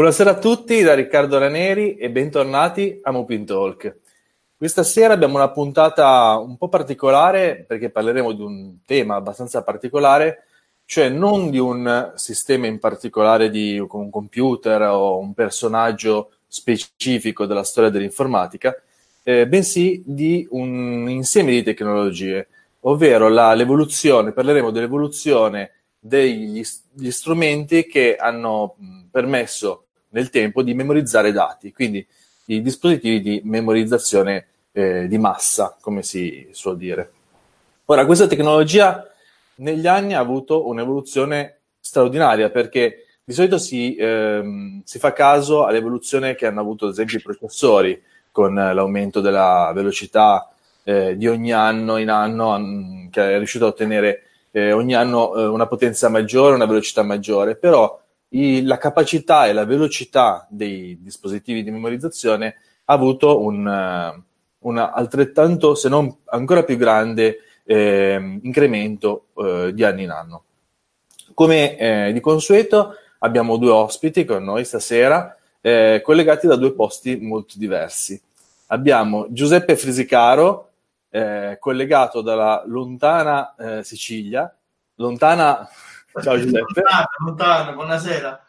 Buonasera a tutti da Riccardo Raneri e bentornati a Mupin Talk. Questa sera abbiamo una puntata un po' particolare perché parleremo di un tema abbastanza particolare, cioè non di un sistema in particolare di un computer o un personaggio specifico della storia dell'informatica, eh, bensì di un insieme di tecnologie, ovvero la, l'evoluzione, parleremo dell'evoluzione degli strumenti che hanno permesso nel tempo di memorizzare dati, quindi i dispositivi di memorizzazione eh, di massa, come si suol dire. Ora, questa tecnologia negli anni ha avuto un'evoluzione straordinaria perché di solito si, ehm, si fa caso all'evoluzione che hanno avuto ad esempio i processori con l'aumento della velocità eh, di ogni anno in anno, che è riuscito a ottenere eh, ogni anno eh, una potenza maggiore, una velocità maggiore, però i, la capacità e la velocità dei dispositivi di memorizzazione ha avuto un, uh, un altrettanto, se non ancora più grande, eh, incremento uh, di anno in anno. Come eh, di consueto abbiamo due ospiti con noi stasera, eh, collegati da due posti molto diversi. Abbiamo Giuseppe Frisicaro, eh, collegato dalla lontana eh, Sicilia, lontana, ciao Giuseppe. Lontana, lontana, buonasera.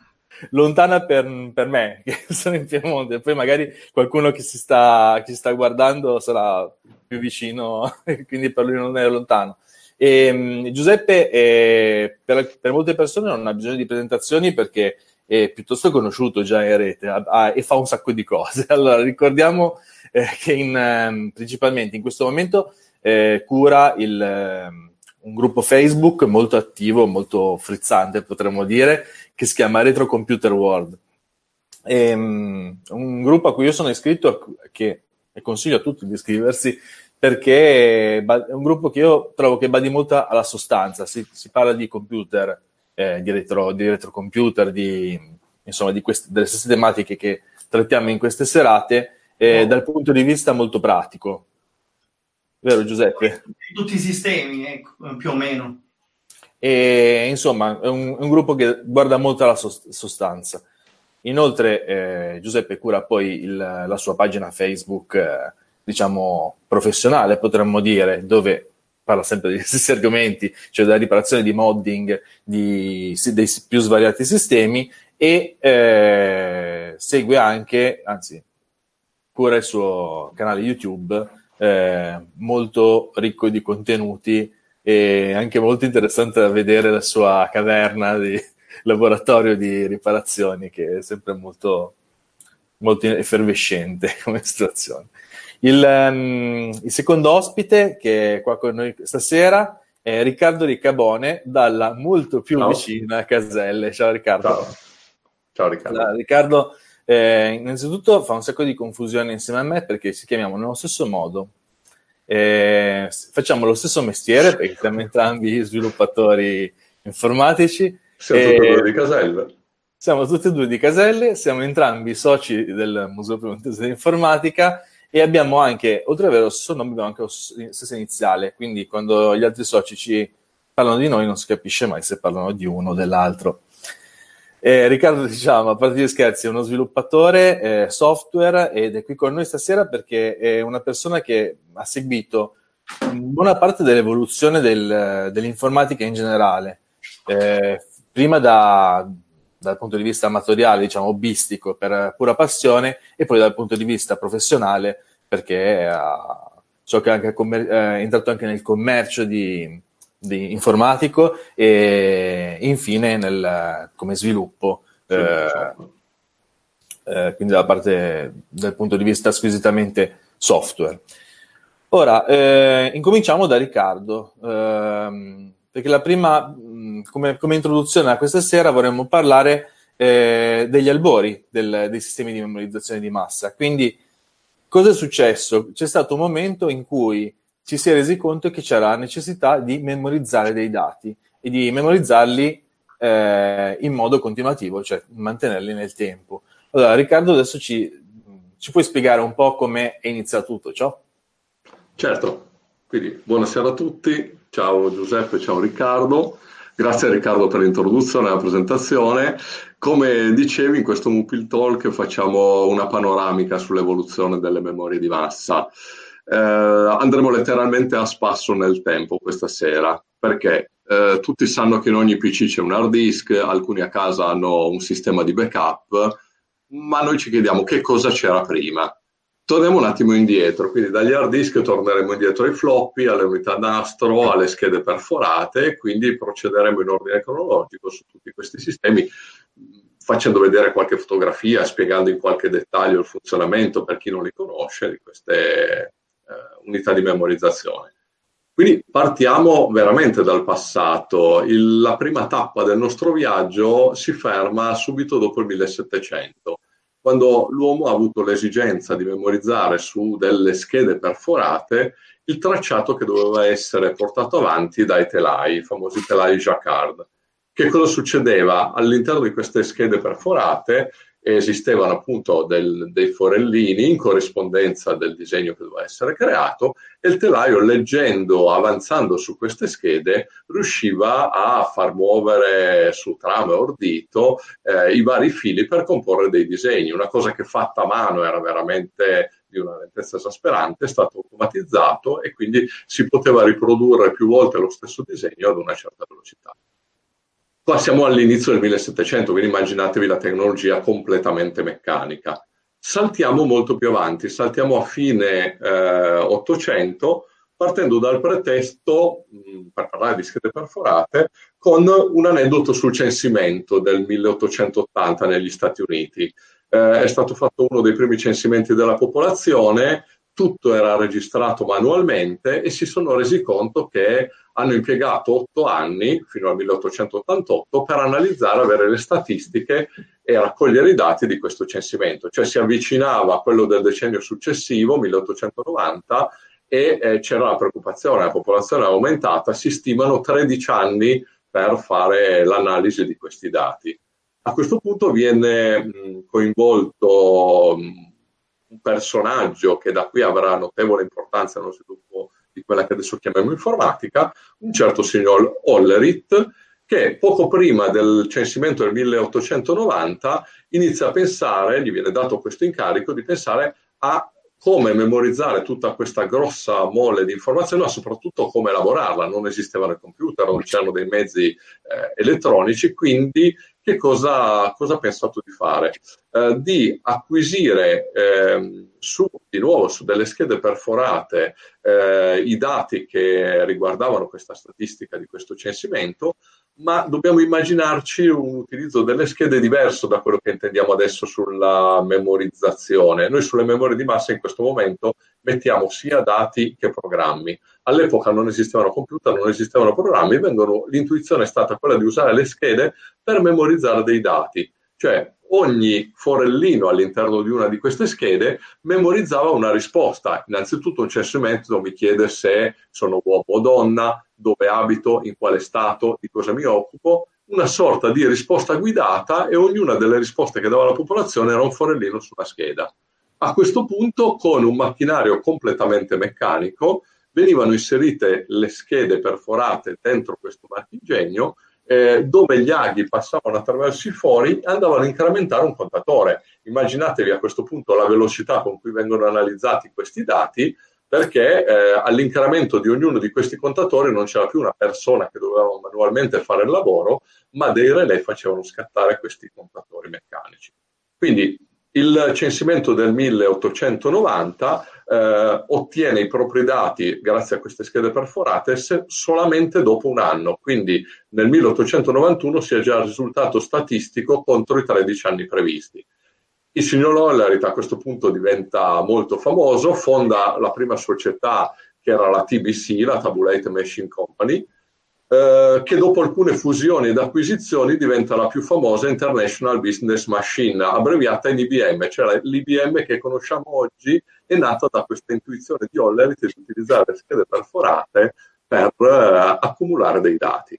Lontana per, per, me, che sono in Piemonte, poi magari qualcuno che si sta, che si sta guardando sarà più vicino, quindi per lui non è lontano. E, um, Giuseppe, eh, per, per, molte persone non ha bisogno di presentazioni perché è piuttosto conosciuto già in rete ha, ha, e fa un sacco di cose. Allora, ricordiamo eh, che in, eh, principalmente in questo momento eh, cura il, ehm, un gruppo Facebook molto attivo, molto frizzante potremmo dire, che si chiama Retro Computer World. E, um, un gruppo a cui io sono iscritto che e consiglio a tutti di iscriversi perché è un gruppo che io trovo che badi molto alla sostanza, si, si parla di computer, eh, di, retro, di retrocomputer, di, insomma di queste, delle stesse tematiche che trattiamo in queste serate eh, dal punto di vista molto pratico. Vero Giuseppe? Tutti i sistemi, ecco, più o meno. E, insomma, è un, un, gruppo che guarda molto alla sostanza. Inoltre, eh, Giuseppe cura poi il, la sua pagina Facebook, eh, diciamo, professionale, potremmo dire, dove parla sempre degli stessi argomenti, cioè della riparazione di modding di, dei più svariati sistemi e eh, segue anche, anzi, cura il suo canale YouTube eh, molto ricco di contenuti e anche molto interessante da vedere la sua caverna di laboratorio di riparazioni che è sempre molto, molto effervescente come situazione. Il, um, il, secondo ospite che è qua con noi stasera è Riccardo Riccabone dalla molto più Ciao. vicina Caselle. Ciao Riccardo. Ciao, Ciao Riccardo. Allora, Riccardo eh, innanzitutto fa un sacco di confusione insieme a me perché ci chiamiamo nello stesso modo. Eh, facciamo lo stesso mestiere perché siamo entrambi sviluppatori informatici. Siamo tutti e due di Caselle. Siamo tutti e due di Caselle, siamo entrambi soci del Museo Piemontese dell'Informatica e abbiamo anche, oltre ad avere lo stesso nome, abbiamo anche lo stesso iniziale, quindi quando gli altri soci ci parlano di noi non si capisce mai se parlano di uno o dell'altro. Eh, Riccardo, diciamo, a parte gli scherzi, è uno sviluppatore eh, software ed è qui con noi stasera perché è una persona che ha seguito buona parte dell'evoluzione del, dell'informatica in generale. Eh, prima da, dal punto di vista amatoriale, diciamo, hobbistico, per pura passione, e poi dal punto di vista professionale, perché ha, so che è, anche commer- è entrato anche nel commercio di, di informatico e infine nel, come sviluppo, sì, eh, certo. eh, quindi da parte dal punto di vista squisitamente software. Ora, eh, incominciamo da Riccardo, ehm, perché la prima, come, come, introduzione a questa sera vorremmo parlare eh, degli albori del, dei sistemi di memorizzazione di massa. Quindi, cosa è successo? C'è stato un momento in cui ci si è resi conto che c'era la necessità di memorizzare dei dati e di memorizzarli eh, in modo continuativo, cioè mantenerli nel tempo. Allora, Riccardo, adesso ci, ci puoi spiegare un po' come è iniziato tutto ciò? Certo, quindi buonasera a tutti, ciao Giuseppe, ciao Riccardo. Grazie Riccardo per l'introduzione e la presentazione. Come dicevi, in questo Mupil Talk facciamo una panoramica sull'evoluzione delle memorie di massa. Eh, andremo letteralmente a spasso nel tempo questa sera, perché eh, tutti sanno che in ogni PC c'è un hard disk, alcuni a casa hanno un sistema di backup, ma noi ci chiediamo che cosa c'era prima. Torniamo un attimo indietro, quindi dagli hard disk torneremo indietro ai floppy, alle unità nastro, alle schede perforate quindi procederemo in ordine cronologico su tutti questi sistemi facendo vedere qualche fotografia, spiegando in qualche dettaglio il funzionamento per chi non li conosce di queste unità di memorizzazione. Quindi partiamo veramente dal passato. Il, la prima tappa del nostro viaggio si ferma subito dopo il 1700 quando l'uomo ha avuto l'esigenza di memorizzare su delle schede perforate il tracciato che doveva essere portato avanti dai telai, i famosi telai Jacquard. Che cosa succedeva? All'interno di queste schede perforate esistevano appunto del, dei forellini in corrispondenza del disegno che doveva essere creato e il telaio leggendo, avanzando su queste schede, riusciva a far muovere su trame ordito eh, i vari fili per comporre dei disegni. Una cosa che fatta a mano era veramente di una lentezza esasperante, è stato automatizzato e quindi si poteva riprodurre più volte lo stesso disegno ad una certa velocità. Qua siamo all'inizio del 1700, quindi immaginatevi la tecnologia completamente meccanica. Saltiamo molto più avanti, saltiamo a fine eh, 800 partendo dal pretesto, mh, per parlare di schede perforate, con un aneddoto sul censimento del 1880 negli Stati Uniti. Eh, è stato fatto uno dei primi censimenti della popolazione, tutto era registrato manualmente e si sono resi conto che hanno impiegato otto anni, fino al 1888, per analizzare, avere le statistiche e raccogliere i dati di questo censimento. Cioè si avvicinava a quello del decennio successivo, 1890, e eh, c'era la preoccupazione, la popolazione è aumentata, si stimano 13 anni per fare l'analisi di questi dati. A questo punto viene coinvolto un personaggio che da qui avrà notevole importanza nello sviluppo di quella che adesso chiamiamo informatica, un certo signor Ollerit, che poco prima del censimento del 1890 inizia a pensare, gli viene dato questo incarico di pensare a come memorizzare tutta questa grossa mole di informazioni, ma soprattutto come elaborarla. Non esistevano i computer, non c'erano dei mezzi eh, elettronici, quindi che cosa, cosa ha pensato di fare? Eh, di acquisire eh, su, di nuovo su delle schede perforate eh, i dati che riguardavano questa statistica di questo censimento, ma dobbiamo immaginarci un utilizzo delle schede diverso da quello che intendiamo adesso sulla memorizzazione. Noi sulle memorie di massa in questo momento mettiamo sia dati che programmi. All'epoca non esistevano computer, non esistevano programmi, vengono, l'intuizione è stata quella di usare le schede per memorizzare dei dati. Cioè ogni forellino all'interno di una di queste schede memorizzava una risposta. Innanzitutto un censimento mi chiede se sono uomo o donna, dove abito, in quale stato, di cosa mi occupo, una sorta di risposta guidata e ognuna delle risposte che dava la popolazione era un forellino sulla scheda. A questo punto, con un macchinario completamente meccanico, venivano inserite le schede perforate dentro questo marchingegno eh, dove gli aghi passavano attraverso i fori e andavano a incrementare un contatore. Immaginatevi a questo punto la velocità con cui vengono analizzati questi dati, perché eh, all'incremento di ognuno di questi contatori non c'era più una persona che doveva manualmente fare il lavoro, ma dei relay facevano scattare questi contatori meccanici. Quindi il censimento del 1890 eh, ottiene i propri dati grazie a queste schede perforate solamente dopo un anno, quindi nel 1891 si è già risultato statistico contro i 13 anni previsti. Il signor Lollerit a questo punto diventa molto famoso, fonda la prima società che era la TBC, la Tabulate Machine Company, eh, che dopo alcune fusioni ed acquisizioni diventa la più famosa International Business Machine, abbreviata in IBM, cioè l'IBM che conosciamo oggi è nata da questa intuizione di Hollerit di utilizzare schede perforate per uh, accumulare dei dati.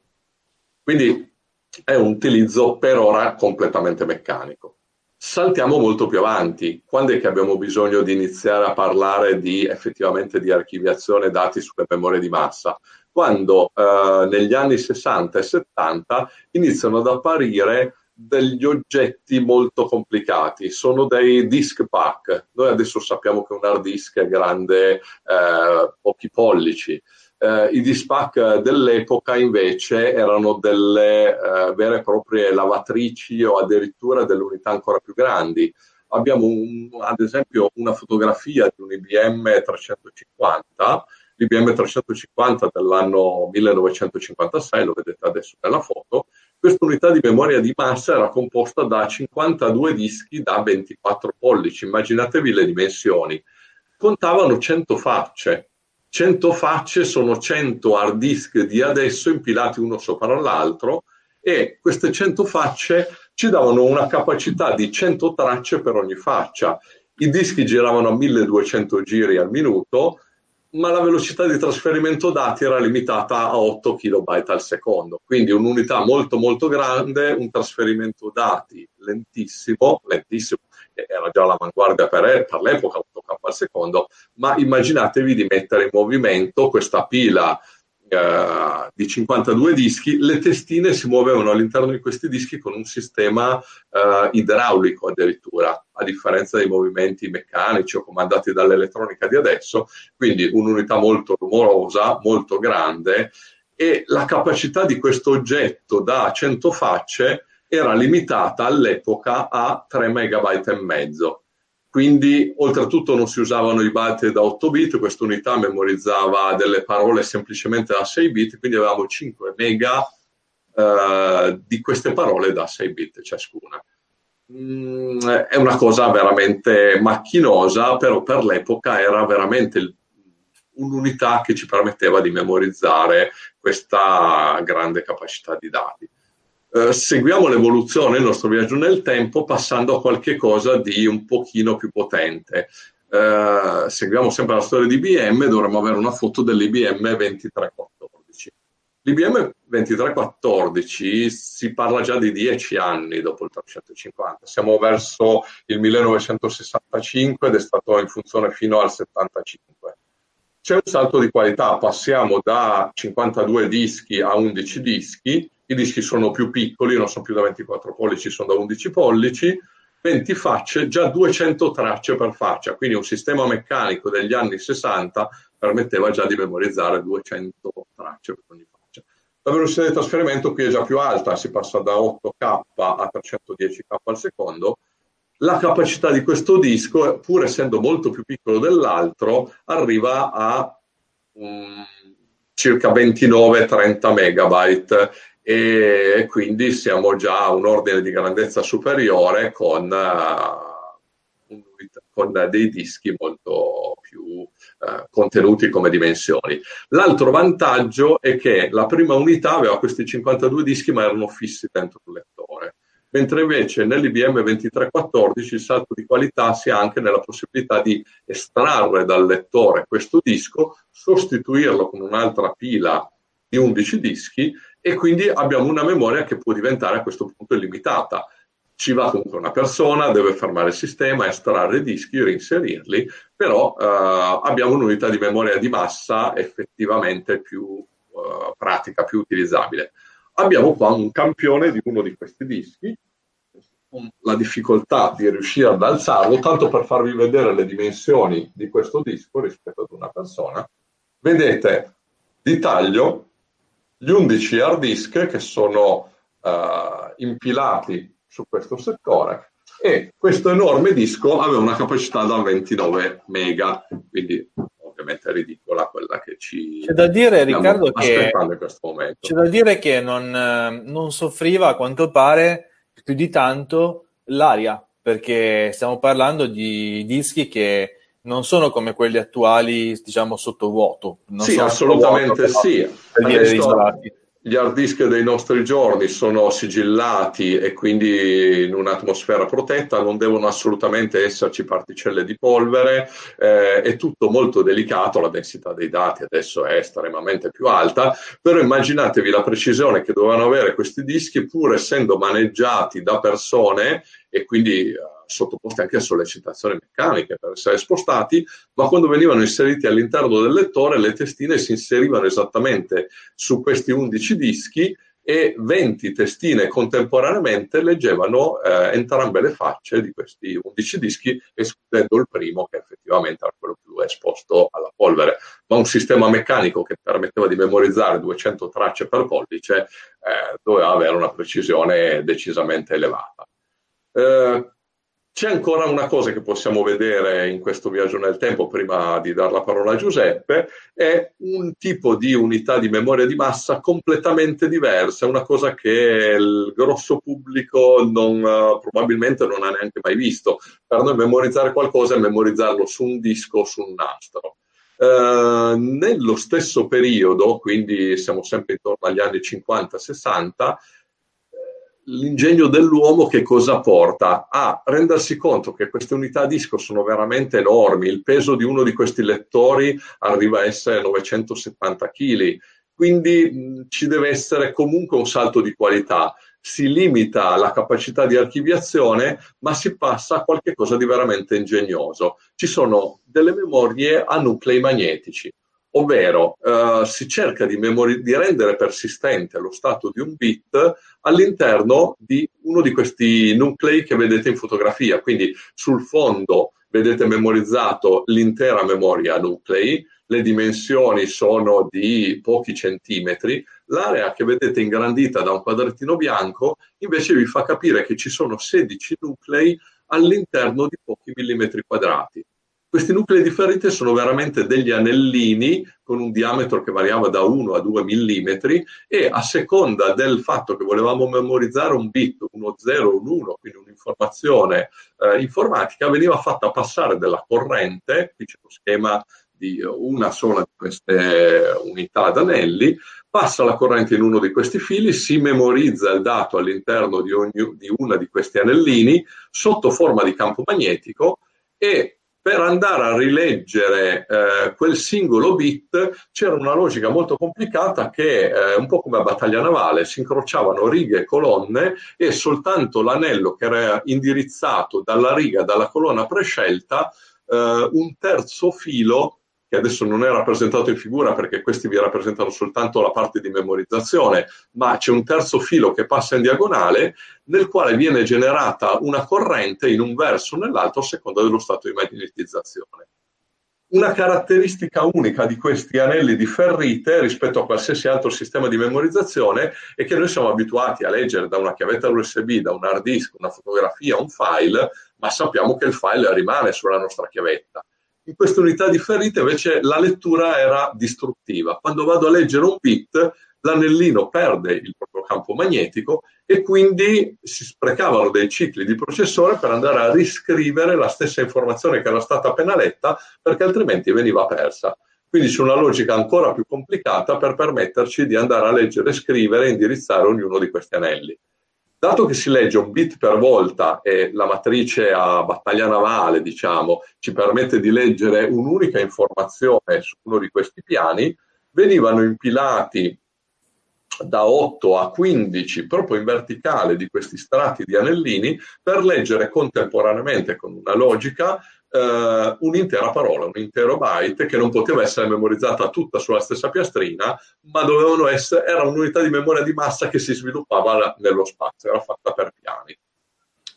Quindi è un utilizzo per ora completamente meccanico. Saltiamo molto più avanti. Quando è che abbiamo bisogno di iniziare a parlare di effettivamente di archiviazione dati sulle memorie di massa? Quando eh, negli anni 60 e 70 iniziano ad apparire degli oggetti molto complicati, sono dei disk pack. Noi adesso sappiamo che un hard disk è grande eh, pochi pollici. Eh, I disk pack dell'epoca invece erano delle eh, vere e proprie lavatrici o addirittura delle unità ancora più grandi. Abbiamo un, ad esempio una fotografia di un IBM 350 l'IBM 350 dell'anno 1956, lo vedete adesso nella foto, questa unità di memoria di massa era composta da 52 dischi da 24 pollici, immaginatevi le dimensioni. Contavano 100 facce. 100 facce sono 100 hard disk di adesso impilati uno sopra l'altro e queste 100 facce ci davano una capacità di 100 tracce per ogni faccia. I dischi giravano a 1200 giri al minuto, ma la velocità di trasferimento dati era limitata a 8 kB al secondo, quindi un'unità molto molto grande, un trasferimento dati lentissimo, lentissimo, era già l'avanguardia per, per l'epoca, 8K al secondo, ma immaginatevi di mettere in movimento questa pila eh, di 52 dischi, le testine si muovevano all'interno di questi dischi con un sistema eh, idraulico addirittura, a differenza dei movimenti meccanici o comandati dall'elettronica di adesso, quindi un'unità molto rumorosa, molto grande e la capacità di questo oggetto da 100 facce era limitata all'epoca a 3 megabyte e mezzo quindi oltretutto non si usavano i byte da 8 bit, questa unità memorizzava delle parole semplicemente da 6 bit, quindi avevamo 5 mega eh, di queste parole da 6 bit ciascuna. Mm, è una cosa veramente macchinosa, però per l'epoca era veramente un'unità che ci permetteva di memorizzare questa grande capacità di dati. Eh, seguiamo l'evoluzione, il nostro viaggio nel tempo, passando a qualche cosa di un pochino più potente. Uh, seguiamo sempre la storia di IBM, dovremmo avere una foto dell'IBM 2314. L'IBM 2314 si parla già di dieci anni dopo il 350, siamo verso il 1965 ed è stato in funzione fino al 75. C'è un salto di qualità, passiamo da 52 dischi a 11 dischi, i dischi sono più piccoli, non sono più da 24 pollici, sono da 11 pollici, 20 facce, già 200 tracce per faccia, quindi un sistema meccanico degli anni 60 permetteva già di memorizzare 200 tracce per ogni faccia. La velocità di trasferimento qui è già più alta, si passa da 8K a 310K al secondo. La capacità di questo disco, pur essendo molto più piccolo dell'altro, arriva a um, circa 29-30 megabyte e quindi siamo già a un ordine di grandezza superiore con, uh, con dei dischi molto più uh, contenuti come dimensioni. L'altro vantaggio è che la prima unità aveva questi 52 dischi ma erano fissi dentro il lettore mentre invece nell'IBM 2314 il salto di qualità si ha anche nella possibilità di estrarre dal lettore questo disco, sostituirlo con un'altra pila di 11 dischi e quindi abbiamo una memoria che può diventare a questo punto illimitata. Ci va comunque una persona, deve fermare il sistema, estrarre i dischi, reinserirli, però eh, abbiamo un'unità di memoria di massa effettivamente più eh, pratica, più utilizzabile. Abbiamo qua un campione di uno di questi dischi, la difficoltà di riuscire ad alzarlo, tanto per farvi vedere le dimensioni di questo disco rispetto ad una persona. Vedete di taglio gli 11 hard disk che sono uh, impilati su questo settore e questo enorme disco aveva una capacità da 29 mega, quindi ovviamente è ridicola quella che ci c'è da dire Riccardo che c'è da dire che non, non soffriva a quanto pare più di tanto l'aria perché stiamo parlando di dischi che non sono come quelli attuali, diciamo sottovuoto. sì, assolutamente vuoto, sì. Gli hard disk dei nostri giorni sono sigillati e quindi in un'atmosfera protetta, non devono assolutamente esserci particelle di polvere, eh, è tutto molto delicato, la densità dei dati adesso è estremamente più alta, però immaginatevi la precisione che dovevano avere questi dischi pur essendo maneggiati da persone e quindi sottoposti anche a sollecitazioni meccaniche per essere spostati, ma quando venivano inseriti all'interno del lettore le testine si inserivano esattamente su questi 11 dischi e 20 testine contemporaneamente leggevano eh, entrambe le facce di questi 11 dischi, escludendo il primo che effettivamente era quello più esposto alla polvere. Ma un sistema meccanico che permetteva di memorizzare 200 tracce per pollice eh, doveva avere una precisione decisamente elevata. Eh, c'è ancora una cosa che possiamo vedere in questo viaggio nel tempo, prima di dare la parola a Giuseppe, è un tipo di unità di memoria di massa completamente diversa, una cosa che il grosso pubblico non, uh, probabilmente non ha neanche mai visto. Per noi memorizzare qualcosa è memorizzarlo su un disco o su un nastro. Uh, nello stesso periodo, quindi siamo sempre intorno agli anni 50-60, l'ingegno dell'uomo che cosa porta? A rendersi conto che queste unità disco sono veramente enormi, il peso di uno di questi lettori arriva a essere 970 kg, quindi mh, ci deve essere comunque un salto di qualità. Si limita la capacità di archiviazione, ma si passa a qualcosa di veramente ingegnoso. Ci sono delle memorie a nuclei magnetici ovvero eh, si cerca di, memori- di, rendere persistente lo stato di un bit all'interno di uno di questi nuclei che vedete in fotografia. Quindi sul fondo vedete memorizzato l'intera memoria nuclei, le dimensioni sono di pochi centimetri, l'area che vedete ingrandita da un quadrettino bianco invece vi fa capire che ci sono 16 nuclei all'interno di pochi millimetri quadrati. Questi nuclei differenti sono veramente degli anellini con un diametro che variava da 1 a 2 mm e a seconda del fatto che volevamo memorizzare un bit, uno 0, un 1, quindi un'informazione eh, informatica, veniva fatta passare della corrente, qui c'è lo schema di una sola di queste unità ad anelli, passa la corrente in uno di questi fili, si memorizza il dato all'interno di, ogni, di una di questi anellini sotto forma di campo magnetico e per andare a rileggere eh, quel singolo bit c'era una logica molto complicata che, eh, un po' come a battaglia navale, si incrociavano righe e colonne e soltanto l'anello che era indirizzato dalla riga, dalla colonna prescelta, eh, un terzo filo che adesso non è rappresentato in figura perché questi vi rappresentano soltanto la parte di memorizzazione, ma c'è un terzo filo che passa in diagonale nel quale viene generata una corrente in un verso o nell'altro a seconda dello stato di magnetizzazione. Una caratteristica unica di questi anelli di ferrite rispetto a qualsiasi altro sistema di memorizzazione è che noi siamo abituati a leggere da una chiavetta USB, da un hard disk, una fotografia, un file, ma sappiamo che il file rimane sulla nostra chiavetta. In questa unità differita invece la lettura era distruttiva. Quando vado a leggere un bit, l'anellino perde il proprio campo magnetico e quindi si sprecavano dei cicli di processore per andare a riscrivere la stessa informazione che era stata appena letta perché altrimenti veniva persa. Quindi c'è una logica ancora più complicata per permetterci di andare a leggere, scrivere e indirizzare ognuno di questi anelli. Dato che si legge un bit per volta e la matrice a battaglia navale, diciamo, ci permette di leggere un'unica informazione su uno di questi piani, venivano impilati da 8 a 15 proprio in verticale di questi strati di anellini per leggere contemporaneamente con una logica eh, un'intera parola, un intero byte che non poteva essere memorizzata tutta sulla stessa piastrina, ma dovevano essere, era un'unità di memoria di massa che si sviluppava nello spazio, era fatta per piani.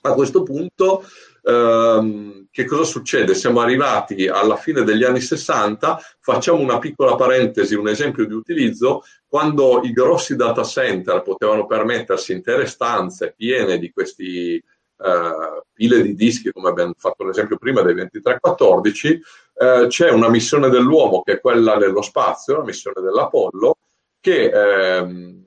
A questo punto, ehm, che cosa succede? Siamo arrivati alla fine degli anni 60, facciamo una piccola parentesi, un esempio di utilizzo, quando i grossi data center potevano permettersi intere stanze piene di questi eh, pile di dischi, come abbiamo fatto l'esempio prima dei 2314, eh, c'è una missione dell'uomo che è quella dello spazio, la missione dell'Apollo, che ehm,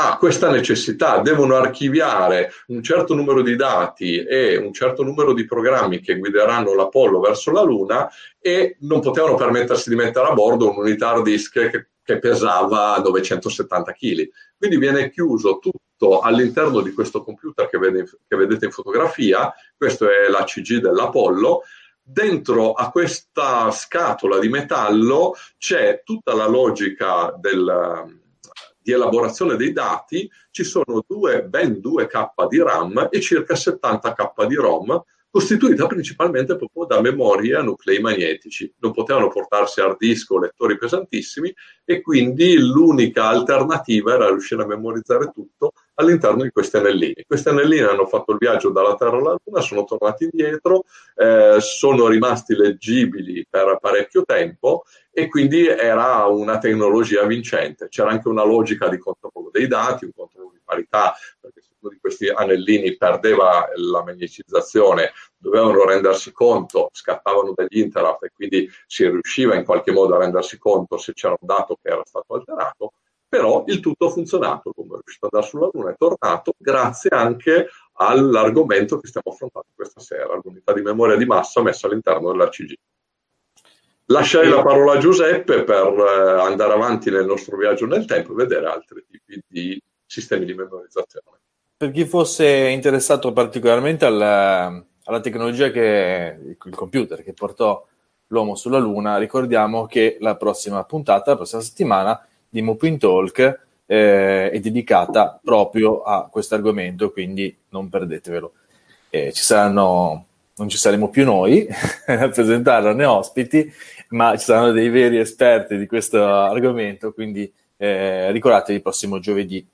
ha questa necessità, devono archiviare un certo numero di dati e un certo numero di programmi che guideranno l'Apollo verso la Luna e non potevano permettersi di mettere a bordo un'unità hard disk che che pesava 970 kg. Quindi viene chiuso tutto all'interno di questo computer che, vede, che vedete in fotografia, questo è l'ACG dell'Apollo, dentro a questa scatola di metallo c'è tutta la logica del, di elaborazione dei dati, ci sono due, ben 2K di RAM e circa 70K di ROM costituita principalmente proprio da memorie a nuclei magnetici. Non potevano portarsi hard disk o lettori pesantissimi e quindi l'unica alternativa era riuscire a memorizzare tutto all'interno di questi anellini. Questi anellini hanno fatto il viaggio dalla Terra alla Luna, sono tornati indietro, eh, sono rimasti leggibili per parecchio tempo e quindi era una tecnologia vincente. C'era anche una logica di controllo dei dati, un controllo di parità, uno di questi anellini perdeva la magneticizzazione, dovevano rendersi conto, scattavano degli interrupt e quindi si riusciva in qualche modo a rendersi conto se c'era un dato che era stato alterato però il tutto ha funzionato, come è riuscito ad andare sulla Luna, è tornato grazie anche all'argomento che stiamo affrontando questa sera, l'unità di memoria di massa messa all'interno dell'ACG. Lascerei la parola a Giuseppe per eh, andare avanti nel nostro viaggio nel tempo e vedere altri tipi di sistemi di memorizzazione. Per chi fosse interessato particolarmente alla, alla tecnologia che il computer che portò l'uomo sulla Luna, ricordiamo che la prossima puntata, la prossima settimana, di Mopin Talk eh, è dedicata proprio a questo argomento, quindi non perdetevelo. Eh, ci saranno, non ci saremo più noi a presentarlo né ospiti, ma ci saranno dei veri esperti di questo argomento, quindi eh, ricordatevi il prossimo giovedì.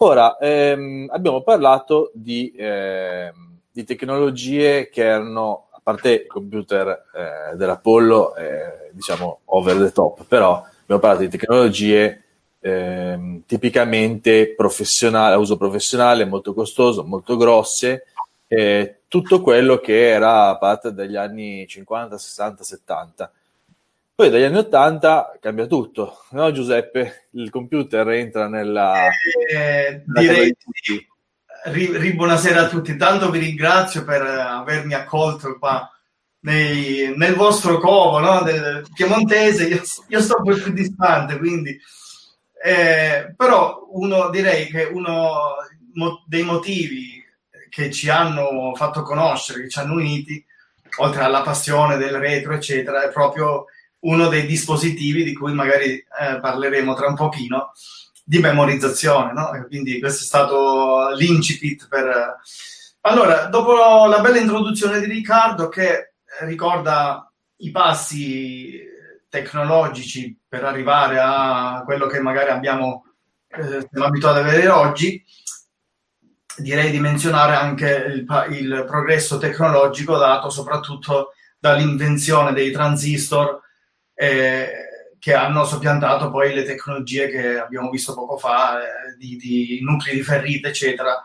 Ora, ehm, abbiamo parlato di, eh, di, tecnologie che erano, a parte il computer eh, dell'Apollo, eh, diciamo over the top, però abbiamo parlato di tecnologie eh, tipicamente professionali, a uso professionale, molto costoso, molto grosse, eh, tutto quello che era parte degli anni 50, 60, 70. Poi dagli anni 80 cambia tutto, no Giuseppe? Il computer entra nella... Eh, direi sì. Ri, buonasera a tutti, intanto vi ringrazio per avermi accolto qua nei, nel vostro covo no? del piemontese, io, io, sto un po' più distante, quindi... Eh, però uno, direi che uno mo, dei motivi che ci hanno fatto conoscere, che ci hanno uniti, oltre alla passione del retro, eccetera, è proprio uno dei dispositivi di cui magari eh, parleremo tra un pochino, di memorizzazione, no? Quindi questo è stato l'incipit per... Allora, dopo la bella introduzione di Riccardo che ricorda i passi tecnologici per arrivare a quello che magari abbiamo eh, siamo abituati a vedere oggi, direi di menzionare anche il, il, progresso tecnologico dato soprattutto dall'invenzione dei transistor eh, che hanno soppiantato poi le tecnologie che abbiamo visto poco fa eh, di, di, nuclei di ferrite, eccetera.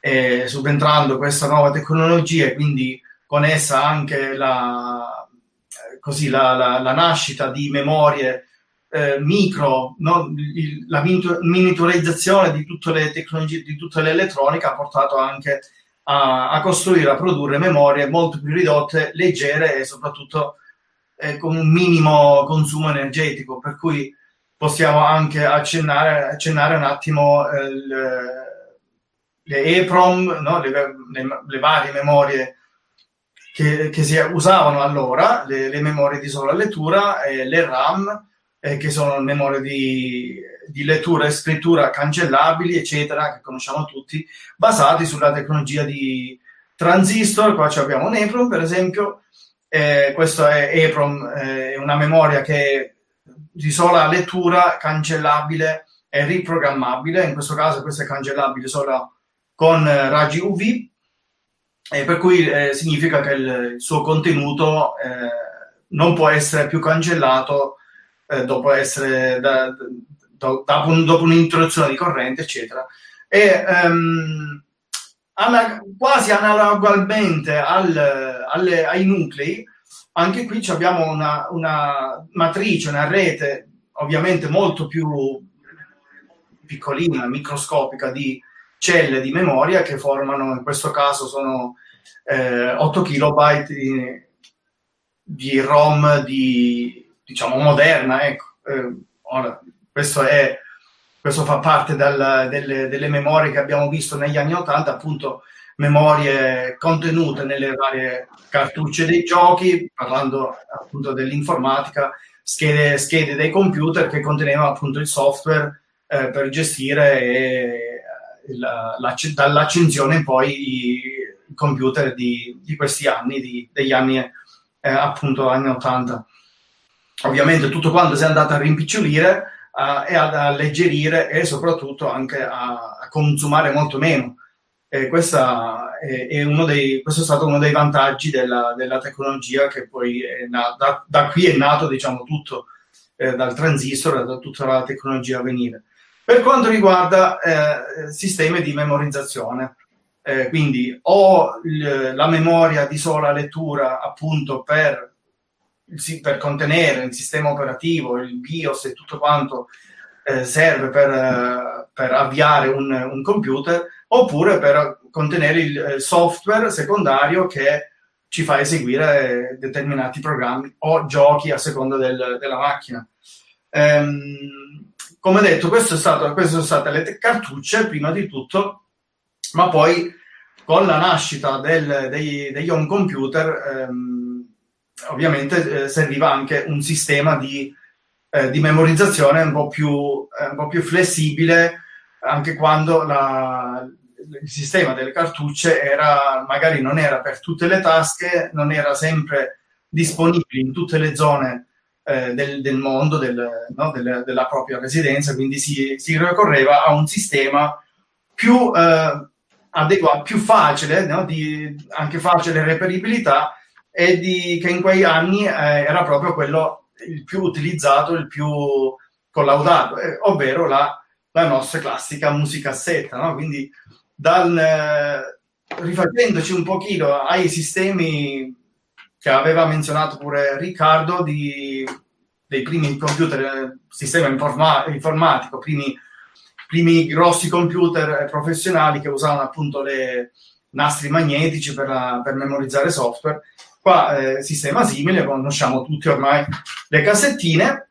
E subentrando questa nuova tecnologia, quindi con essa anche la, così, la, la, la nascita di memorie eh, micro, no? Il, la miniaturizzazione di tutte le tecnologie, di tutta l'elettronica ha portato anche a, a, costruire, a produrre memorie molto più ridotte, leggere e soprattutto eh, con un minimo consumo energetico, per cui possiamo anche accennare, accennare un attimo eh, le, EEPROM, no? le, le, le varie memorie che, che si usavano allora, le, le, memorie di sola lettura, eh, le RAM, eh, che sono memorie di, di, lettura e scrittura cancellabili, eccetera, che conosciamo tutti, basati sulla tecnologia di transistor. Qua abbiamo un EEPROM, per esempio. Eh, questo è EEPROM, eh, è una memoria che di sola lettura, cancellabile e riprogrammabile. In questo caso questo è cancellabile solo con eh, raggi UV eh, per cui eh, significa che il, il suo contenuto eh, non può essere più cancellato eh, dopo, essere da, da, da, dopo un'introduzione di corrente, eccetera. E um, ana, quasi analogamente al, alle, ai nuclei, anche qui abbiamo una, una matrice, una rete ovviamente molto più piccolina, microscopica di celle di memoria che formano, in questo caso sono eh, 8 kilobyte di, di, ROM di, diciamo moderna, ecco, eh, ora, questo, è, questo fa parte dal, delle, delle, memorie che abbiamo visto negli anni 80, appunto memorie contenute nelle varie cartucce dei giochi, parlando appunto dell'informatica, schede, schede dei computer che contenevano appunto il software eh, per gestire e, la, la, dall'accensione poi i, i computer di, di, questi anni, di, degli anni eh, appunto anni 80. Ovviamente tutto quanto si è andato a rimpicciolire uh, e ad alleggerire e soprattutto anche a, a consumare molto meno. E questa è, è dei, questo è stato uno dei vantaggi della, della tecnologia che poi na- da, da, qui è nato diciamo tutto eh, dal transistor e da tutta la tecnologia a venire. Per quanto riguarda eh, sistemi di memorizzazione, eh, quindi o l- la memoria di sola lettura appunto per, per, contenere il sistema operativo, il BIOS e tutto quanto eh, serve per, per avviare un, un, computer, oppure per contenere il software secondario che ci fa eseguire determinati programmi o giochi a seconda del, della macchina. Ehm, come detto, queste sono state le cartucce prima di tutto, ma poi con la nascita del, dei, degli home computer ehm, ovviamente eh, serviva anche un sistema di, eh, di memorizzazione un po, più, eh, un po' più flessibile anche quando la, il sistema delle cartucce era, magari non era per tutte le tasche, non era sempre disponibile in tutte le zone eh, del, del, mondo, del, no, del, della propria residenza, quindi si, si, ricorreva a un sistema più eh, adeguato, più facile, no, di, anche facile reperibilità e di, che in quei anni eh, era proprio quello il più utilizzato, il più collaudato, eh, ovvero la, la, nostra classica musicassetta, no? quindi dal, eh, rifacendoci un pochino ai sistemi che aveva menzionato pure Riccardo di, dei primi computer, eh, sistema informa- informatico, primi, primi grossi computer professionali che usavano appunto le nastri magnetici per, la, per memorizzare software. Qua eh, sistema simile, conosciamo tutti ormai le cassettine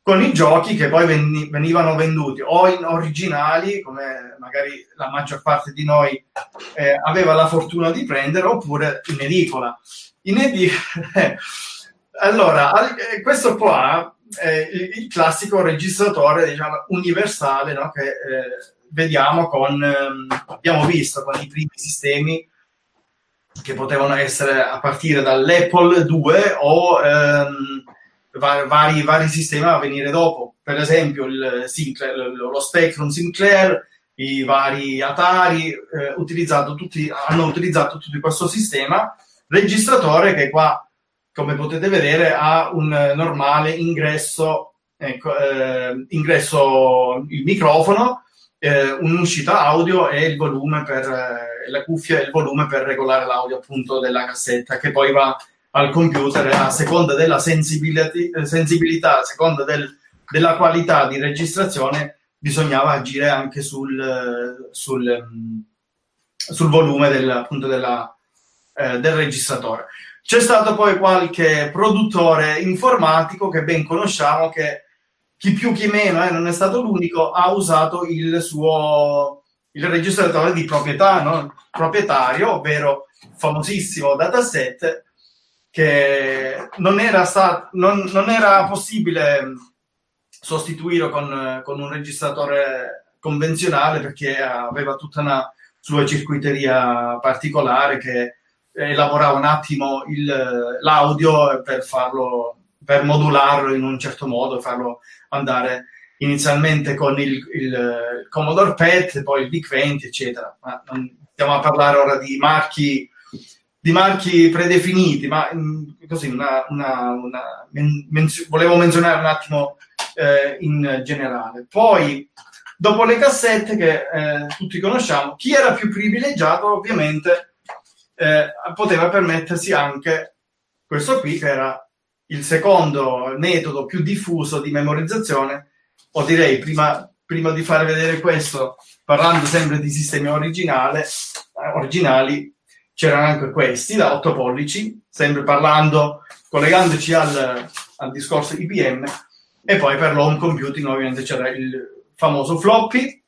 con i giochi che poi ven- venivano venduti o in originali, come magari la maggior parte di noi eh, aveva la fortuna di prendere, oppure in edicola inedito. allora, eh, questo qua è il, classico registratore diciamo, universale no? che eh, vediamo con, ehm, abbiamo visto con i primi sistemi che potevano essere a partire dall'Apple 2 o ehm, vari, vari, sistemi a venire dopo. Per esempio Sinclair, lo Spectrum Sinclair, i vari Atari eh, utilizzato tutti, hanno utilizzato tutto questo sistema registratore che qua, come potete vedere, ha un normale ingresso, ecco, eh, ingresso il microfono, eh, un'uscita audio e il volume per eh, la cuffia e il volume per regolare l'audio appunto della cassetta che poi va al computer a seconda della sensibilità, sensibilità a seconda del, della qualità di registrazione bisognava agire anche sul, sul, sul volume del, appunto della, eh, del registratore. C'è stato poi qualche produttore informatico che ben conosciamo che chi più chi meno, eh, non è stato l'unico, ha usato il suo il registratore di proprietà, no? proprietario, ovvero famosissimo dataset che non era, stato, non, non era possibile sostituire con, con un registratore convenzionale perché aveva tutta una sua circuiteria particolare che elaborare un attimo il, l'audio per farlo, per modularlo in un certo modo, farlo andare inizialmente con il, il Commodore PET, poi il VIC 20, eccetera. Ma non stiamo a parlare ora di marchi, di marchi predefiniti, ma mm, così una, una, una menz- volevo menzionare un attimo eh, in generale. Poi, dopo le cassette che eh, tutti conosciamo, chi era più privilegiato ovviamente eh, poteva permettersi anche questo qui, che era il secondo metodo più diffuso di memorizzazione, o direi prima, prima di far vedere questo, parlando sempre di sistemi originali, originali c'erano anche questi da 8 pollici, sempre parlando, collegandoci al, al discorso IBM, e poi per l'home computing ovviamente c'era il famoso floppy,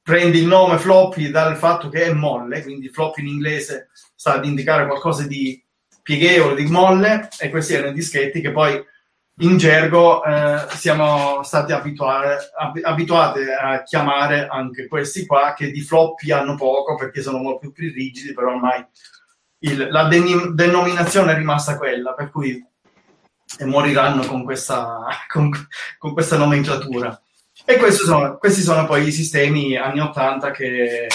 prendi il nome floppy dal fatto che è molle, quindi floppy in inglese sta ad indicare qualcosa di pieghevole, di molle, e questi erano i dischetti che poi in gergo eh, siamo stati abituati, a chiamare anche questi qua che di floppy hanno poco perché sono molto più rigidi, però ormai il, la den- denominazione è rimasta quella, per cui moriranno con questa, con, con questa nomenclatura. E sono, questi sono poi i sistemi anni 80 che,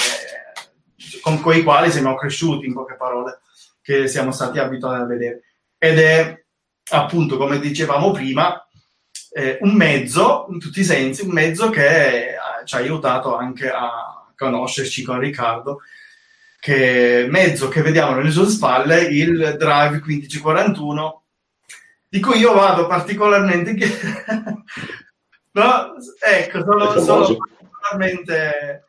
con i quali siamo cresciuti, in poche parole, che siamo stati abituati a vedere. Ed è appunto, come dicevamo prima, eh, un mezzo, in tutti i sensi, un mezzo che eh, ci ha aiutato anche a conoscerci con Riccardo, che mezzo che vediamo nelle sue spalle, il Drive 1541, di cui io vado particolarmente... no? Ecco, sono, sono particolarmente...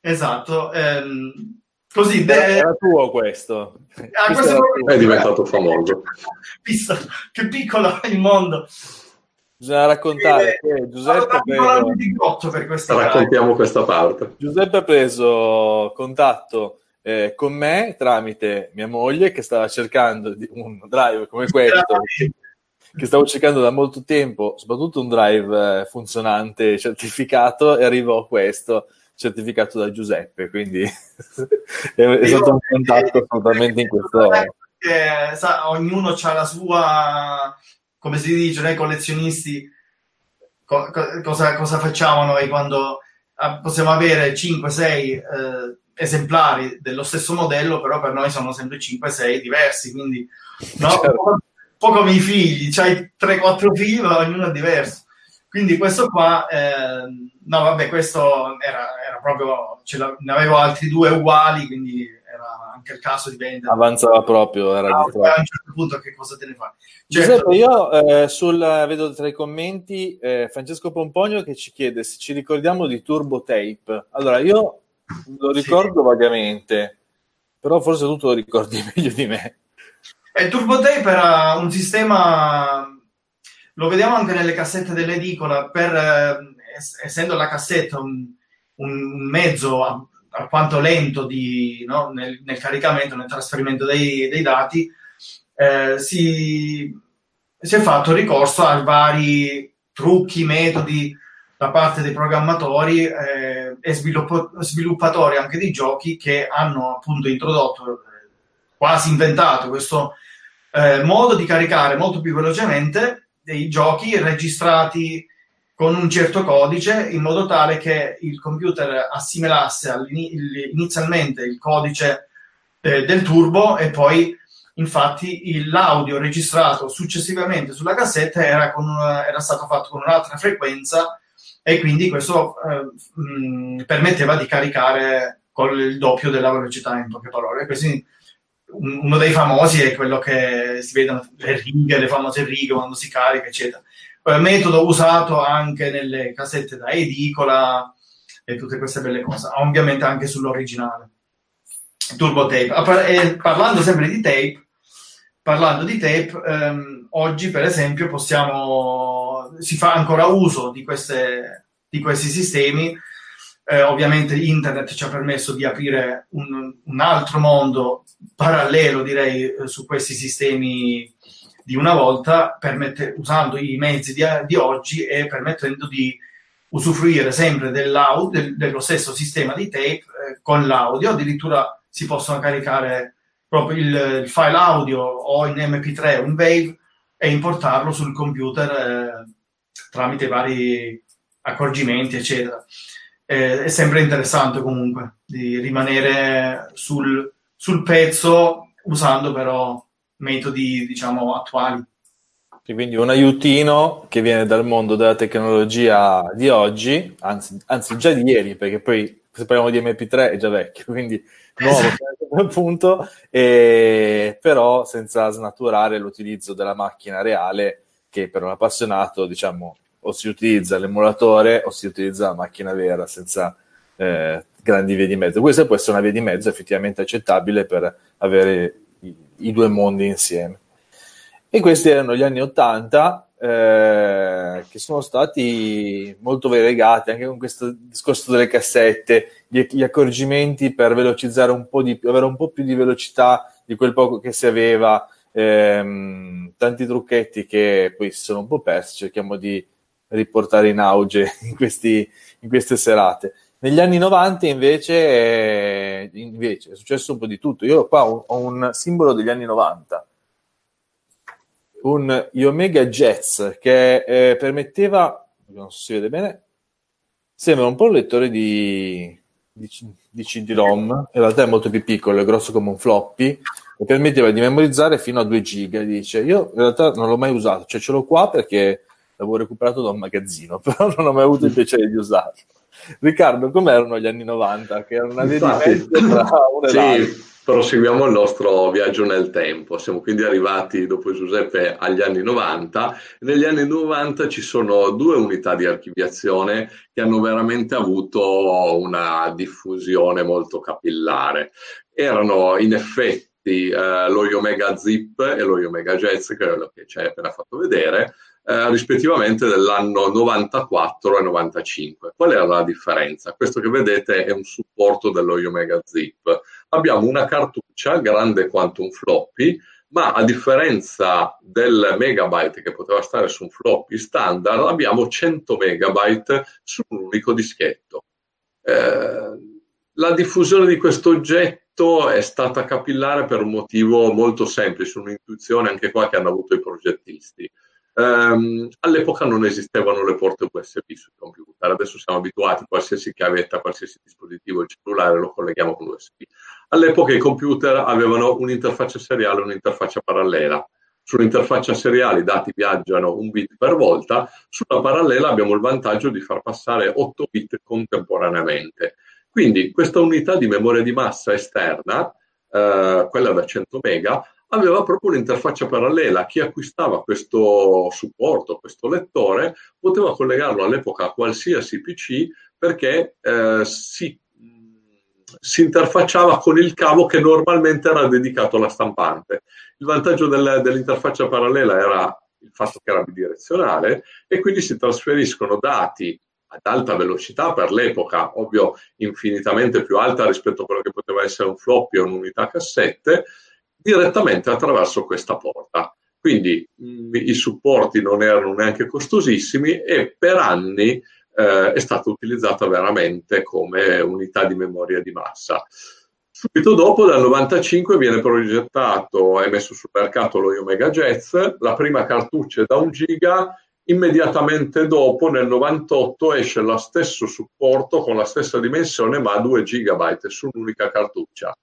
Esatto. Ehm, Così, beh, era tuo questo. Ah, questo è, diventato famoso. Visto che piccolo è il mondo. Bisogna raccontare eh, che Giuseppe preso... per Raccontiamo cari. questa parte. Giuseppe ha preso contatto eh, con me tramite mia moglie che stava cercando un drive come questo. Che, stavo cercando da molto tempo, soprattutto un drive eh, funzionante, certificato, e arrivò questo certificato da Giuseppe, quindi è, è stato un contatto assolutamente in questo... Perché, sa, ognuno ha la sua, come si dice, noi collezionisti, co- cosa, cosa, facciamo noi quando ah, possiamo avere 5-6 eh, esemplari dello stesso modello, però per noi sono sempre 5-6 diversi, quindi no? certo. un po' come i figli, c'hai 3-4 figli, ma ognuno è diverso. Quindi questo qua, eh, no vabbè, questo era, era proprio, ne avevo altri due uguali, quindi era anche il caso di vendere. Avanzava proprio, era ah, a un certo punto che cosa te ne fai? Certo. Giuseppe, io eh, sul, vedo tra i commenti eh, Francesco Pomponio che ci chiede se ci ricordiamo di Turbo Tape. Allora, io lo ricordo sì. vagamente, però forse tu te lo ricordi meglio di me. Il Turbo Tape era un sistema lo vediamo anche nelle cassette dell'edicola, per, eh, essendo la cassetta un, un mezzo alquanto lento di, no, nel, nel, caricamento, nel trasferimento dei, dei dati, eh, si, si, è fatto ricorso a vari trucchi, metodi da parte dei programmatori eh, e sviluppo, sviluppatori anche di giochi che hanno appunto introdotto, quasi inventato questo eh, modo di caricare molto più velocemente dei giochi registrati con un certo codice in modo tale che il computer assimilasse inizialmente il codice eh, del turbo e poi infatti l'audio registrato successivamente sulla cassetta era, una, era, stato fatto con un'altra frequenza e quindi questo eh, mh, permetteva di caricare con il doppio della velocità in poche parole. Questi uno dei famosi è quello che si vedono le righe, le famose righe quando si carica, eccetera. Poi, metodo usato anche nelle casette da edicola e tutte queste belle cose, ovviamente anche sull'originale. Turbo tape. E parlando sempre di tape, parlando di tape, ehm, oggi per esempio possiamo, si fa ancora uso di, queste, di questi sistemi eh, ovviamente internet ci ha permesso di aprire un, un altro mondo parallelo, direi, eh, su questi sistemi di una volta, permette, usando i mezzi di, di, oggi e permettendo di usufruire sempre del, dello stesso sistema di tape eh, con l'audio, addirittura si possono caricare proprio il, il, file audio o in MP3 o in Wave e importarlo sul computer eh, tramite vari accorgimenti, eccetera è sempre interessante comunque di rimanere sul, sul pezzo usando però metodi diciamo attuali. Quindi un aiutino che viene dal mondo della tecnologia di oggi, anzi, anzi già di ieri, perché poi se parliamo di MP3 è già vecchio, quindi nuovo esatto. appunto, e, però senza snaturare l'utilizzo della macchina reale che per un appassionato diciamo o si utilizza l'emulatore o si utilizza la macchina vera senza eh, grandi vie di mezzo. Questa può essere una via di mezzo effettivamente accettabile per avere i, i due mondi insieme. E questi erano gli anni 80 eh, che sono stati molto variegati anche con questo discorso delle cassette, gli, gli, accorgimenti per velocizzare un po' di più, avere un po' più di velocità di quel poco che si aveva, ehm, tanti trucchetti che poi si sono un po' persi, cerchiamo di riportare in auge in, questi, in queste serate. Negli anni 90 invece, eh, invece, è successo un po' di tutto. Io qua ho, ho un simbolo degli anni 90 un Omega Jets che eh, permetteva, non so se si vede bene, sembra un po' un lettore di, di, di CD-ROM, in realtà è molto più piccolo, è grosso come un floppy, e permetteva di memorizzare fino a 2 giga. Dice, io in realtà non l'ho mai usato, cioè ce l'ho qua perché l'avevo recuperato da un magazzino, però non ho mai avuto il piacere di usarlo. Riccardo, com'erano gli anni 90? Che erano una via di mezzo tra uno e sì. Proseguiamo il nostro viaggio nel tempo. Siamo quindi arrivati dopo Giuseppe agli anni 90. Negli anni 90 ci sono due unità di archiviazione che hanno veramente avuto una diffusione molto capillare. Erano in effetti eh, lo Omega Zip e lo Omega Jazz, che è quello che ci hai appena fatto vedere, eh, rispettivamente dell'anno 94 e 95. Qual era la differenza? Questo che vedete è un supporto dello Omega Zip. Abbiamo una cartuccia grande quanto un floppy, ma a differenza del megabyte che poteva stare su un floppy standard, abbiamo 100 megabyte su un unico dischetto. Eh, la diffusione di questo oggetto è stata capillare per un motivo molto semplice, un'intuizione anche qua che hanno avuto i progettisti. Um, all'epoca non esistevano le porte USB sui computer, adesso siamo abituati, qualsiasi chiavetta, qualsiasi dispositivo cellulare lo colleghiamo con l'USB. All'epoca i computer avevano un'interfaccia seriale e un'interfaccia parallela. Sull'interfaccia seriale i dati viaggiano un bit per volta, sulla parallela abbiamo il vantaggio di far passare 8 bit contemporaneamente. Quindi questa unità di memoria di massa esterna, eh, quella da 100 mega, aveva proprio un'interfaccia parallela. Chi acquistava questo supporto, questo lettore, poteva collegarlo all'epoca a qualsiasi PC perché eh, si, si, interfacciava con il cavo che normalmente era dedicato alla stampante. Il vantaggio del, dell'interfaccia parallela era il fatto che era bidirezionale e quindi si trasferiscono dati ad alta velocità per l'epoca, ovvio infinitamente più alta rispetto a quello che poteva essere un floppy o un'unità cassette, direttamente attraverso questa porta. Quindi mh, mm, i supporti non erano neanche costosissimi e per anni eh, è stata utilizzata veramente come unità di memoria di massa. Subito dopo, dal 95, viene progettato e messo sul mercato lo Omega Jazz, la prima cartuccia da un giga, immediatamente dopo, nel 98, esce lo stesso supporto con la stessa dimensione ma a 2 GB su un'unica cartuccia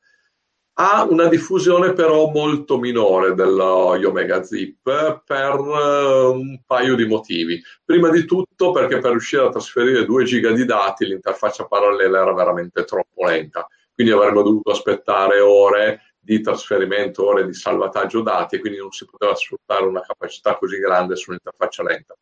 ha una diffusione però molto minore dello Zip per uh, un paio di motivi. Prima di tutto perché per riuscire a trasferire 2 giga di dati l'interfaccia parallela era veramente troppo lenta, quindi avremmo dovuto aspettare ore di trasferimento, ore di salvataggio dati e quindi non si poteva sfruttare una capacità così grande su un'interfaccia lenta.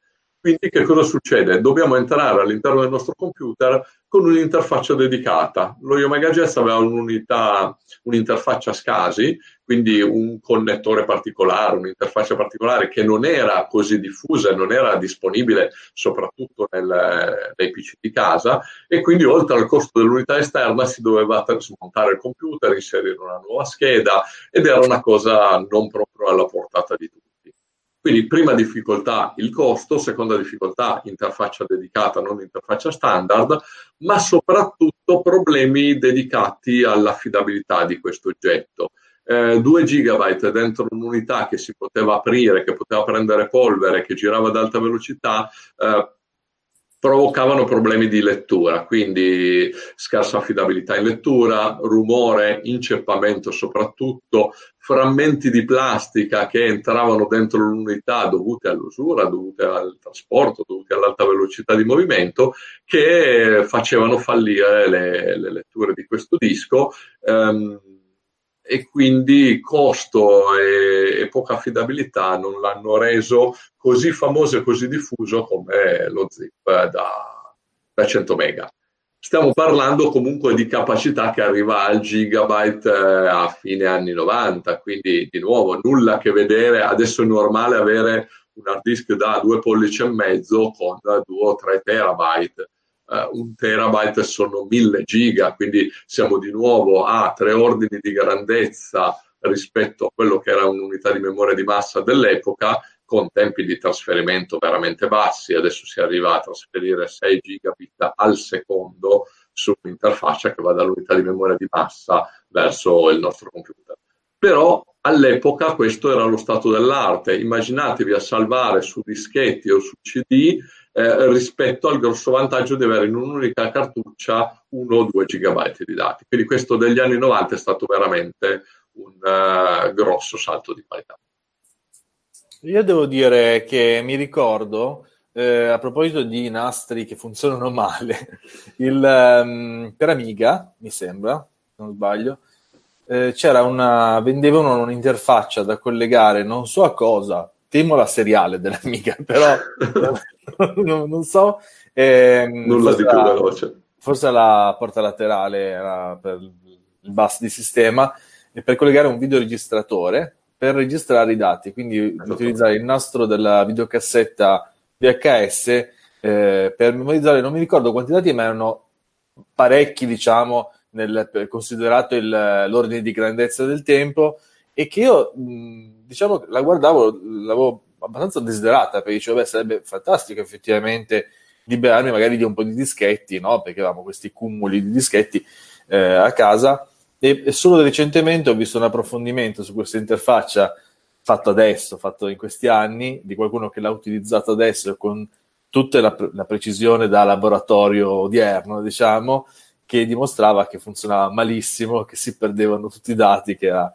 Quindi che cosa succede? Dobbiamo entrare all'interno del nostro computer con un'interfaccia dedicata. Lo Jazz aveva un'unità, un'interfaccia SCSI, quindi un connettore particolare, un'interfaccia particolare che non era così diffusa e non era disponibile soprattutto nel, nei PC di casa e quindi oltre al costo dell'unità esterna si doveva smontare il computer, inserire una nuova scheda ed era una cosa non proprio alla portata di tutti. Quindi prima difficoltà il costo, seconda difficoltà interfaccia dedicata, non interfaccia standard, ma soprattutto problemi dedicati all'affidabilità di questo oggetto. Eh, 2 GB dentro un'unità che si poteva aprire, che poteva prendere polvere, che girava ad alta velocità, eh, provocavano problemi di lettura, quindi scarsa affidabilità in lettura, rumore, inceppamento soprattutto, frammenti di plastica che entravano dentro l'unità dovute all'usura, dovute al trasporto, dovute all'alta velocità di movimento, che facevano fallire le, le letture di questo disco. Um, e quindi costo e, e, poca affidabilità non l'hanno reso così famoso e così diffuso come lo zip da, da 100 mega. Stiamo parlando comunque di capacità che arriva al gigabyte eh, a fine anni 90, quindi di nuovo nulla a che vedere, adesso è normale avere un hard disk da due pollici e mezzo con 2 o 3 terabyte. Uh, un terabyte sono 1000 giga, quindi siamo di nuovo a tre ordini di grandezza rispetto a quello che era un'unità di memoria di massa dell'epoca con tempi di trasferimento veramente bassi, adesso si arriva a trasferire 6 gigabit al secondo su un'interfaccia che va dall'unità di memoria di massa verso il nostro computer. Però all'epoca questo era lo stato dell'arte, immaginatevi a salvare su dischetti o su CD eh, rispetto al grosso vantaggio di avere in un'unica cartuccia 1 o 2 gigabyte di dati. Quindi questo degli anni 90 è stato veramente un uh, grosso salto di qualità. Io devo dire che mi ricordo, eh, a proposito di nastri che funzionano male, il, um, per Amiga, mi sembra, se non sbaglio, eh, c'era una, vendevano un'interfaccia da collegare, non so a cosa, temo la seriale dell'Amiga, però non, non, so. Eh, Nulla di più veloce. Forse la porta laterale era per il bus di sistema, e per collegare un videoregistratore per registrare i dati, quindi esatto. utilizzare il nastro della videocassetta VHS eh, per memorizzare, non mi ricordo quanti dati, ma erano parecchi, diciamo, nel, considerato il, l'ordine di grandezza del tempo, e che io, diciamo, la guardavo, l'avevo abbastanza desiderata, perché dicevo, beh, sarebbe fantastico effettivamente liberarmi magari di un po' di dischetti, no? Perché avevamo questi cumuli di dischetti eh, a casa e, e solo recentemente ho visto un approfondimento su questa interfaccia fatto adesso, fatto in questi anni, di qualcuno che l'ha utilizzato adesso con tutta la, la precisione da laboratorio odierno, diciamo, che dimostrava che funzionava malissimo, che si perdevano tutti i dati, che era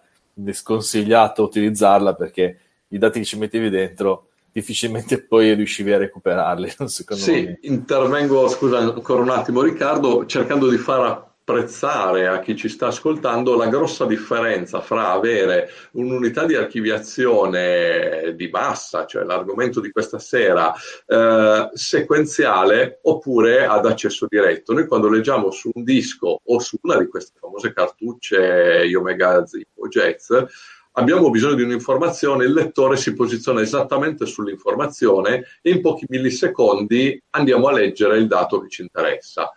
sconsigliato utilizzarla perché i dati che ci mettevi dentro difficilmente poi riuscivi a recuperarli. Secondo sì, me. intervengo, scusa ancora un attimo Riccardo, cercando di far apprezzare a chi ci sta ascoltando la grossa differenza fra avere un'unità di archiviazione di massa, cioè l'argomento di questa sera, eh, sequenziale oppure ad accesso diretto. Noi quando leggiamo su un disco o su una di queste famose cartucce Omega Zip o Jazz, abbiamo bisogno di un'informazione, il lettore si posiziona esattamente sull'informazione e in pochi millisecondi andiamo a leggere il dato che ci interessa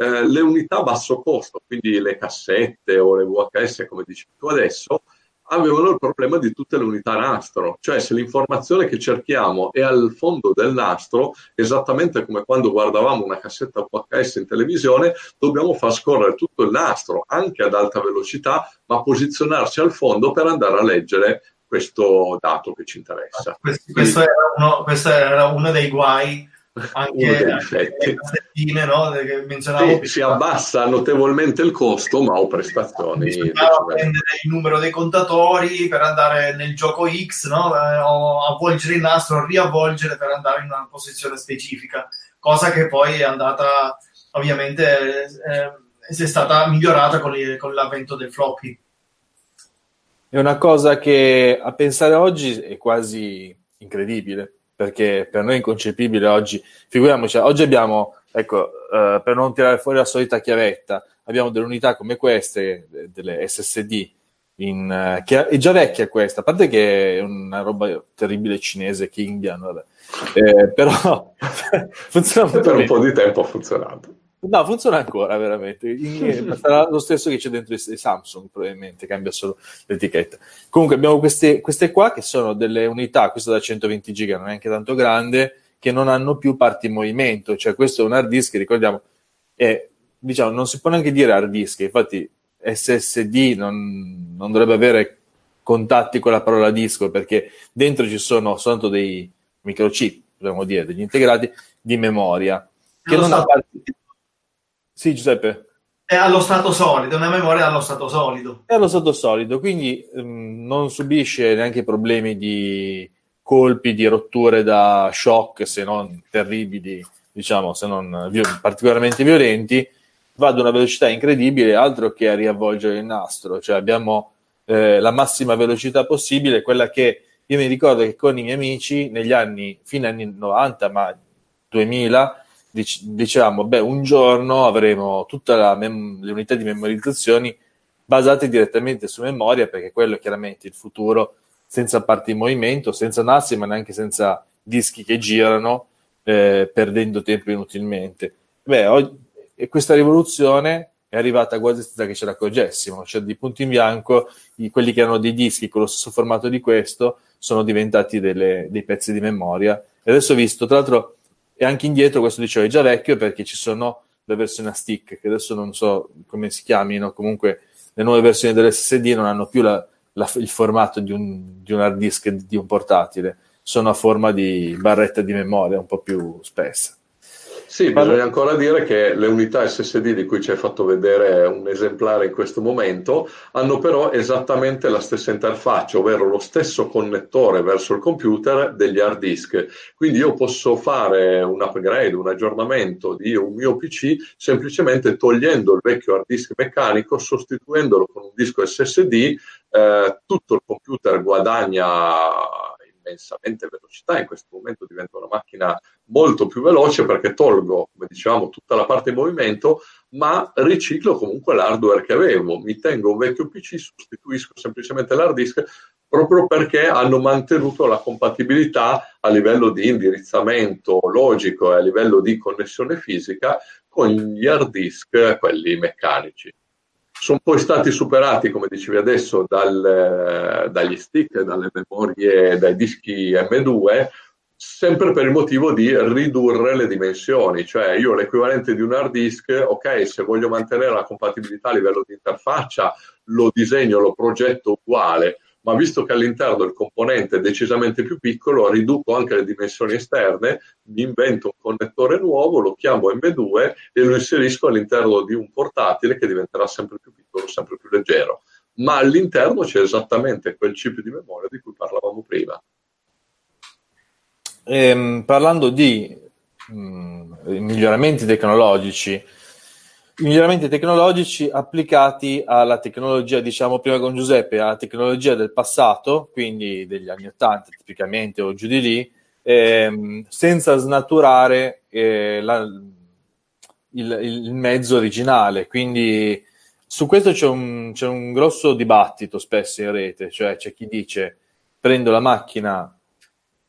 eh, le unità a basso costo, quindi le cassette o le VHS, come dici tu adesso, avevano il problema di tutte le unità nastro, cioè se l'informazione che cerchiamo è al fondo del nastro, esattamente come quando guardavamo una cassetta VHS in televisione, dobbiamo far scorrere tutto il nastro, anche ad alta velocità, ma posizionarci al fondo per andare a leggere questo dato che ci interessa. Questo, questo, era, uno, questo era uno dei guai anche le cassettine no? che menzionavo sì, si abbassa notevolmente il costo ma ho prestazioni bisognava prendere il numero dei contatori per andare nel gioco X no? Eh, o avvolgere il nastro riavvolgere per andare in una posizione specifica cosa che poi è andata ovviamente eh, è stata migliorata con, il, con l'avvento del floppy. È una cosa che a pensare oggi è quasi incredibile perché per noi è inconcepibile oggi. Figuriamoci, oggi abbiamo, ecco, uh, per non tirare fuori la solita chiavetta, abbiamo delle unità come queste, delle SSD, in, uh, che è già vecchia questa, a parte che è una roba terribile cinese, Kingian, eh, però funziona molto Per un po' di tempo ha funzionato. No, funziona ancora veramente. sarà lo stesso che c'è dentro i Samsung, probabilmente cambia solo l'etichetta. Comunque, abbiamo queste, queste qua che sono delle unità, questa da 120 giga, non è neanche tanto grande, che non hanno più parti in movimento. Cioè, questo è un hard disk, ricordiamo, è, diciamo, non si può neanche dire hard disk, infatti SSD non, non dovrebbe avere contatti con la parola disco perché dentro ci sono soltanto dei microchip, potremmo dire, degli integrati di memoria che non, ha parti sì, Giuseppe. È allo stato solido, una memoria allo stato solido. È allo stato solido, quindi um, non subisce neanche problemi di colpi, di rotture da shock, se non terribili, diciamo, se non vi- particolarmente violenti, va ad una velocità incredibile, altro che a riavvolgere il nastro, cioè abbiamo eh, la massima velocità possibile, quella che io mi ricordo che con i miei amici negli anni, fine anni 90, ma 2000, dic- dicevamo, beh, un giorno avremo tutte mem- le unità di memorizzazione basate direttamente su memoria, perché quello è chiaramente il futuro, senza parti in movimento, senza NAS, ma neanche senza dischi che girano, eh, perdendo tempo inutilmente. Beh, oggi, questa rivoluzione è arrivata quasi senza che ce ne accorgessimo, cioè di punto in bianco, i, quelli che erano dei dischi con lo stesso formato di questo sono diventati delle, dei pezzi di memoria. E adesso ho visto, tra l'altro, e anche indietro, questo dicevo, è già vecchio perché ci sono le versioni a stick, che adesso non so come si chiamino, comunque le nuove versioni dell'SSD non hanno più la, la, il formato di un, di un, hard disk di un portatile, sono a forma di barretta di memoria un po' più spessa. Sì, bisogna ancora dire che le unità SSD di cui ci hai fatto vedere un esemplare in questo momento hanno però esattamente la stessa interfaccia, ovvero lo stesso connettore verso il computer degli hard disk. Quindi io posso fare un upgrade, un aggiornamento di un mio PC semplicemente togliendo il vecchio hard disk meccanico, sostituendolo con un disco SSD, eh, tutto il computer guadagna immensamente velocità, in questo momento diventa una macchina molto più veloce perché tolgo, come dicevamo, tutta la parte in movimento, ma riciclo comunque l'hardware che avevo. Mi tengo un vecchio PC, sostituisco semplicemente l'hard disk proprio perché hanno mantenuto la compatibilità a livello di indirizzamento logico e a livello di connessione fisica con gli hard disk, quelli meccanici sono poi stati superati, come dicevi adesso, dal, dagli stick, dalle memorie, dai dischi M2, sempre per il motivo di ridurre le dimensioni, cioè io l'equivalente di un hard disk, ok, se voglio mantenere la compatibilità a livello di interfaccia, lo disegno, lo progetto uguale, ma visto che all'interno il componente è decisamente più piccolo, riduco anche le dimensioni esterne, mi invento un connettore nuovo, lo chiamo M2 e lo inserisco all'interno di un portatile che diventerà sempre più piccolo, sempre più leggero. Ma all'interno c'è esattamente quel chip di memoria di cui parlavamo prima. Ehm, parlando di mh, mm, miglioramenti tecnologici, i miglioramenti tecnologici applicati alla tecnologia, diciamo prima con Giuseppe, alla tecnologia del passato, quindi degli anni 80 tipicamente o giù di lì, ehm, senza snaturare eh, la, il, il, mezzo originale. Quindi su questo c'è un, c'è un grosso dibattito spesso in rete, cioè c'è chi dice prendo la macchina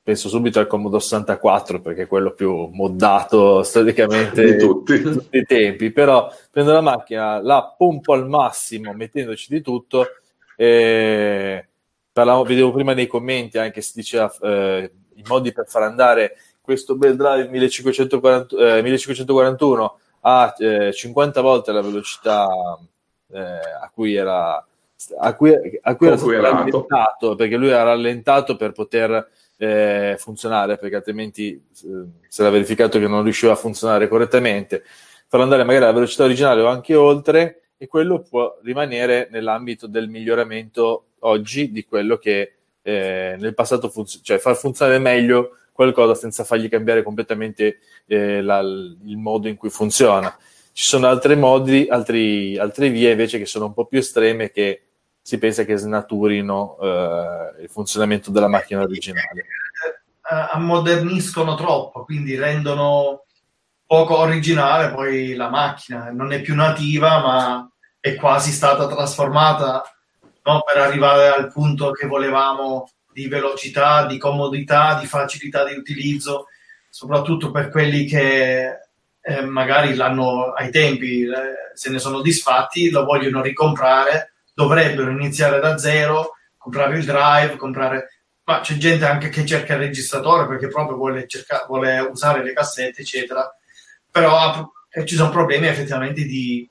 penso subito al Commodore 64 perché è quello più moddato storicamente di tutti. i tempi però prendo la macchina la pompo al massimo mettendoci di tutto e parlavo, vedevo prima nei commenti anche si diceva eh, i modi per far andare questo bel drive 1540, eh, 1541 a eh, 50 volte la velocità eh, a cui era a cui, a cui era stato rallentato perché lui era rallentato per poter eh, funzionare, perché altrimenti eh, si era verificato che non riusciva a funzionare correttamente, farlo andare magari alla velocità originale o anche oltre, e quello può rimanere nell'ambito del miglioramento oggi di quello che eh, nel passato funziona, cioè far funzionare meglio qualcosa senza fargli cambiare completamente eh, la, il modo in cui funziona. Ci sono altri modi, altri, altre vie invece che sono un po' più estreme che si pensa che snaturino eh, il funzionamento della macchina originale. Eh, ammoderniscono troppo, quindi rendono poco originale poi la macchina, non è più nativa ma è quasi stata trasformata no, per arrivare al punto che volevamo di velocità, di comodità, di facilità di utilizzo, soprattutto per quelli che eh, magari l'hanno ai tempi eh, se ne sono disfatti, lo vogliono ricomprare dovrebbero iniziare da zero, comprare il drive, comprare... Ma c'è gente anche che cerca il registratore perché proprio vuole, cerca... vuole usare le cassette, eccetera. Però eh, ci sono problemi effettivamente di,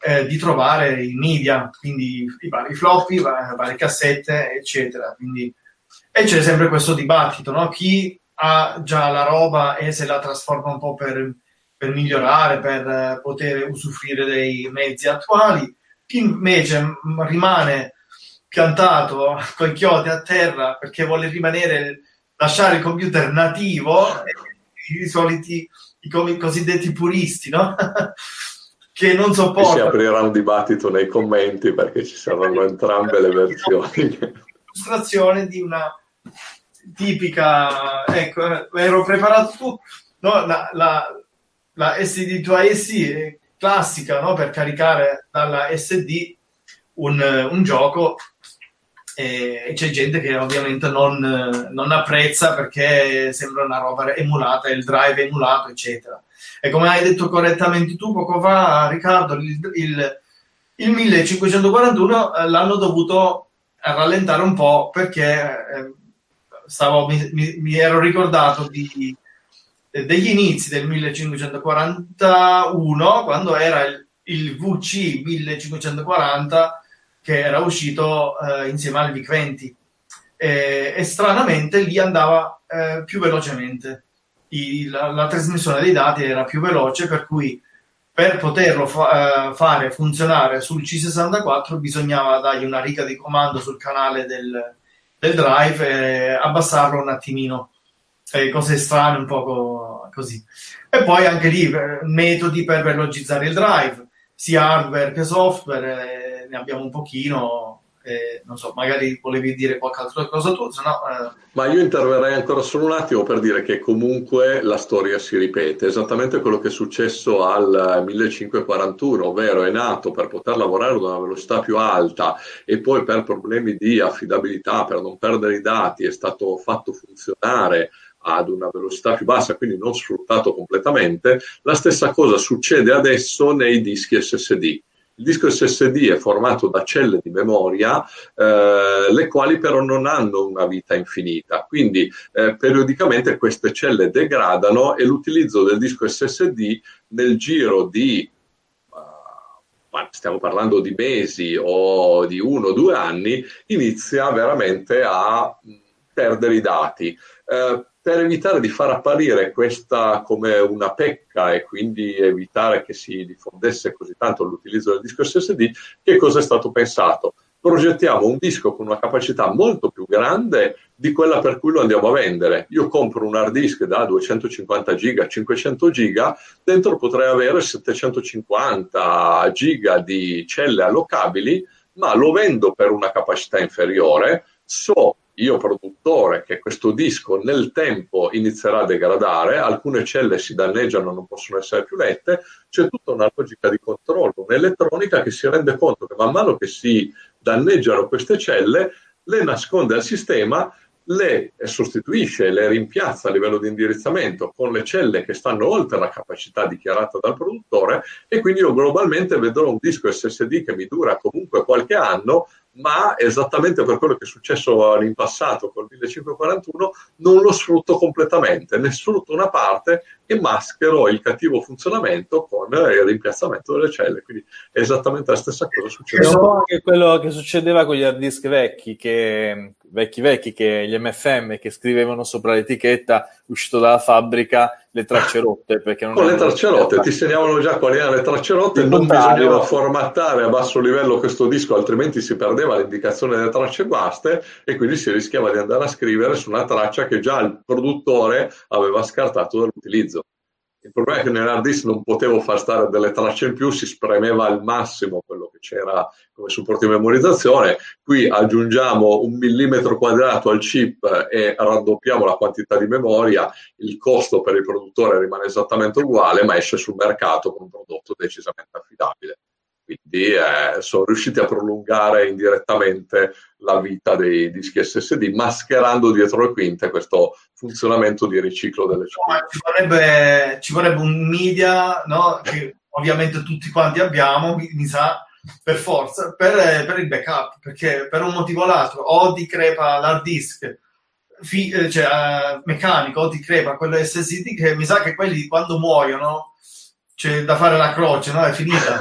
eh, di trovare i media, quindi i vari floppy, le varie cassette, eccetera. Quindi... E c'è sempre questo dibattito, no? Chi ha già la roba e se la trasforma un po' per, per migliorare, per poter usufruire dei mezzi attuali, chi invece rimane piantato con i chiodi a terra perché vuole rimanere, lasciare il computer nativo, i soliti, i cosiddetti puristi, no? che non sopportano. Si aprirà un dibattito nei commenti perché ci saranno entrambe le versioni. Illustrazione di una tipica, ecco, ero preparato tu, no, la, la, la SD2IC classica no? per caricare dalla SD un, un gioco e c'è gente che ovviamente non, non, apprezza perché sembra una roba emulata, il drive emulato, eccetera. E come hai detto correttamente tu poco fa, Riccardo, il, il, il 1541 eh, l'hanno dovuto rallentare un po' perché eh, stavo, mi, mi, mi, ero ricordato di, degli inizi del 1541 quando era il, il VC 1540 che era uscito eh, insieme al VIC-20 e, e, stranamente lì andava eh, più velocemente. I, la, la, trasmissione dei dati era più veloce per cui per poterlo fa- eh, fare funzionare sul C64 bisognava dargli una riga di comando sul canale del, del drive e abbassarlo un attimino eh, cose strane un po' così e poi anche lì eh, metodi per velocizzare il drive sia hardware che software ne abbiamo un pochino. Eh, non so, magari volevi dire qualche altra cosa tu, se no, eh... Ma io interverrei ancora solo un attimo per dire che comunque la storia si ripete, esattamente quello che è successo al 1541, ovvero è nato per poter lavorare ad una velocità più alta e poi per problemi di affidabilità, per non perdere i dati, è stato fatto funzionare ad una velocità più bassa, quindi non sfruttato completamente. La stessa cosa succede adesso nei dischi SSD il disco SSD è formato da celle di memoria, eh, le quali però non hanno una vita infinita, quindi eh, periodicamente queste celle degradano e l'utilizzo del disco SSD nel giro di stiamo parlando di mesi o di uno o due anni, inizia veramente a perdere i dati. Eh, per evitare di far apparire questa come una pecca e quindi evitare che si diffondesse così tanto l'utilizzo del disco SSD, che cosa è stato pensato? Progettiamo un disco con una capacità molto più grande di quella per cui lo andiamo a vendere. Io compro un hard disk da 250 giga, 500 giga, dentro potrei avere 750 giga di celle allocabili, ma lo vendo per una capacità inferiore, so io produttore che questo disco nel tempo inizierà a degradare, alcune celle si danneggiano, non possono essere più lette, c'è tutta una logica di controllo, un'elettronica che si rende conto che man mano che si danneggiano queste celle, le nasconde al sistema, le sostituisce, le rimpiazza a livello di indirizzamento con le celle che stanno oltre la capacità dichiarata dal produttore e quindi io globalmente vedrò un disco SSD che mi dura comunque qualche anno ma esattamente per quello che è successo in passato col 1541 non lo sfrutto completamente, ne sfrutto una parte e maschero il cattivo funzionamento con il rimpiazzamento delle celle, quindi è esattamente la stessa cosa succede. È un po' anche quello che succedeva con gli hard disk vecchi, che, vecchi vecchi, che gli MFM che scrivevano sopra l'etichetta uscito dalla fabbrica le tracce rotte. Perché non con le tracce rotte, ti segnavano già quali erano le tracce rotte, non bisognava formattare a basso livello questo disco, altrimenti si perdeva l'indicazione delle tracce guaste e quindi si rischiava di andare a scrivere su una traccia che già il produttore aveva scartato dall'utilizzo. Il problema è che nell'hard disk non potevo far stare delle tracce in più, si spremeva al massimo quello che c'era come supporto di memorizzazione. Qui aggiungiamo un millimetro quadrato al chip e raddoppiamo la quantità di memoria, il costo per il produttore rimane esattamente uguale, ma esce sul mercato con un prodotto decisamente affidabile quindi eh, sono riusciti a prolungare indirettamente la vita dei dischi SSD, mascherando dietro le quinte questo funzionamento di riciclo delle celle. No, ci, vorrebbe, ci, vorrebbe, un media, no? che ovviamente tutti quanti abbiamo, mi, sa, per forza, per, per, il backup, perché per un motivo o l'altro o ti crepa l'hard disk fi, eh, cioè, uh, meccanico o ti crepa quello SSD che mi sa che quelli quando muoiono c'è da fare la croce, no? È finita.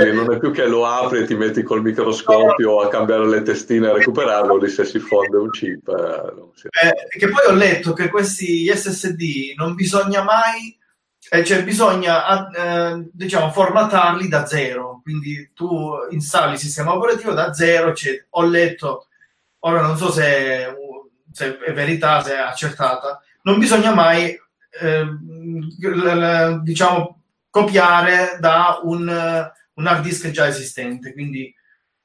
Quindi non è più che lo apri e ti metti col microscopio a cambiare le testine a recuperarlo, lì se si fonde un chip. Eh, si... eh, che poi ho letto che questi SSD non bisogna mai, eh, cioè bisogna eh, diciamo formatarli da zero, quindi tu installi il sistema operativo da zero, cioè, ho letto, ora non so se, se, è verità, se è accertata, non bisogna mai ehm, diciamo copiare da un un hard disk già esistente, quindi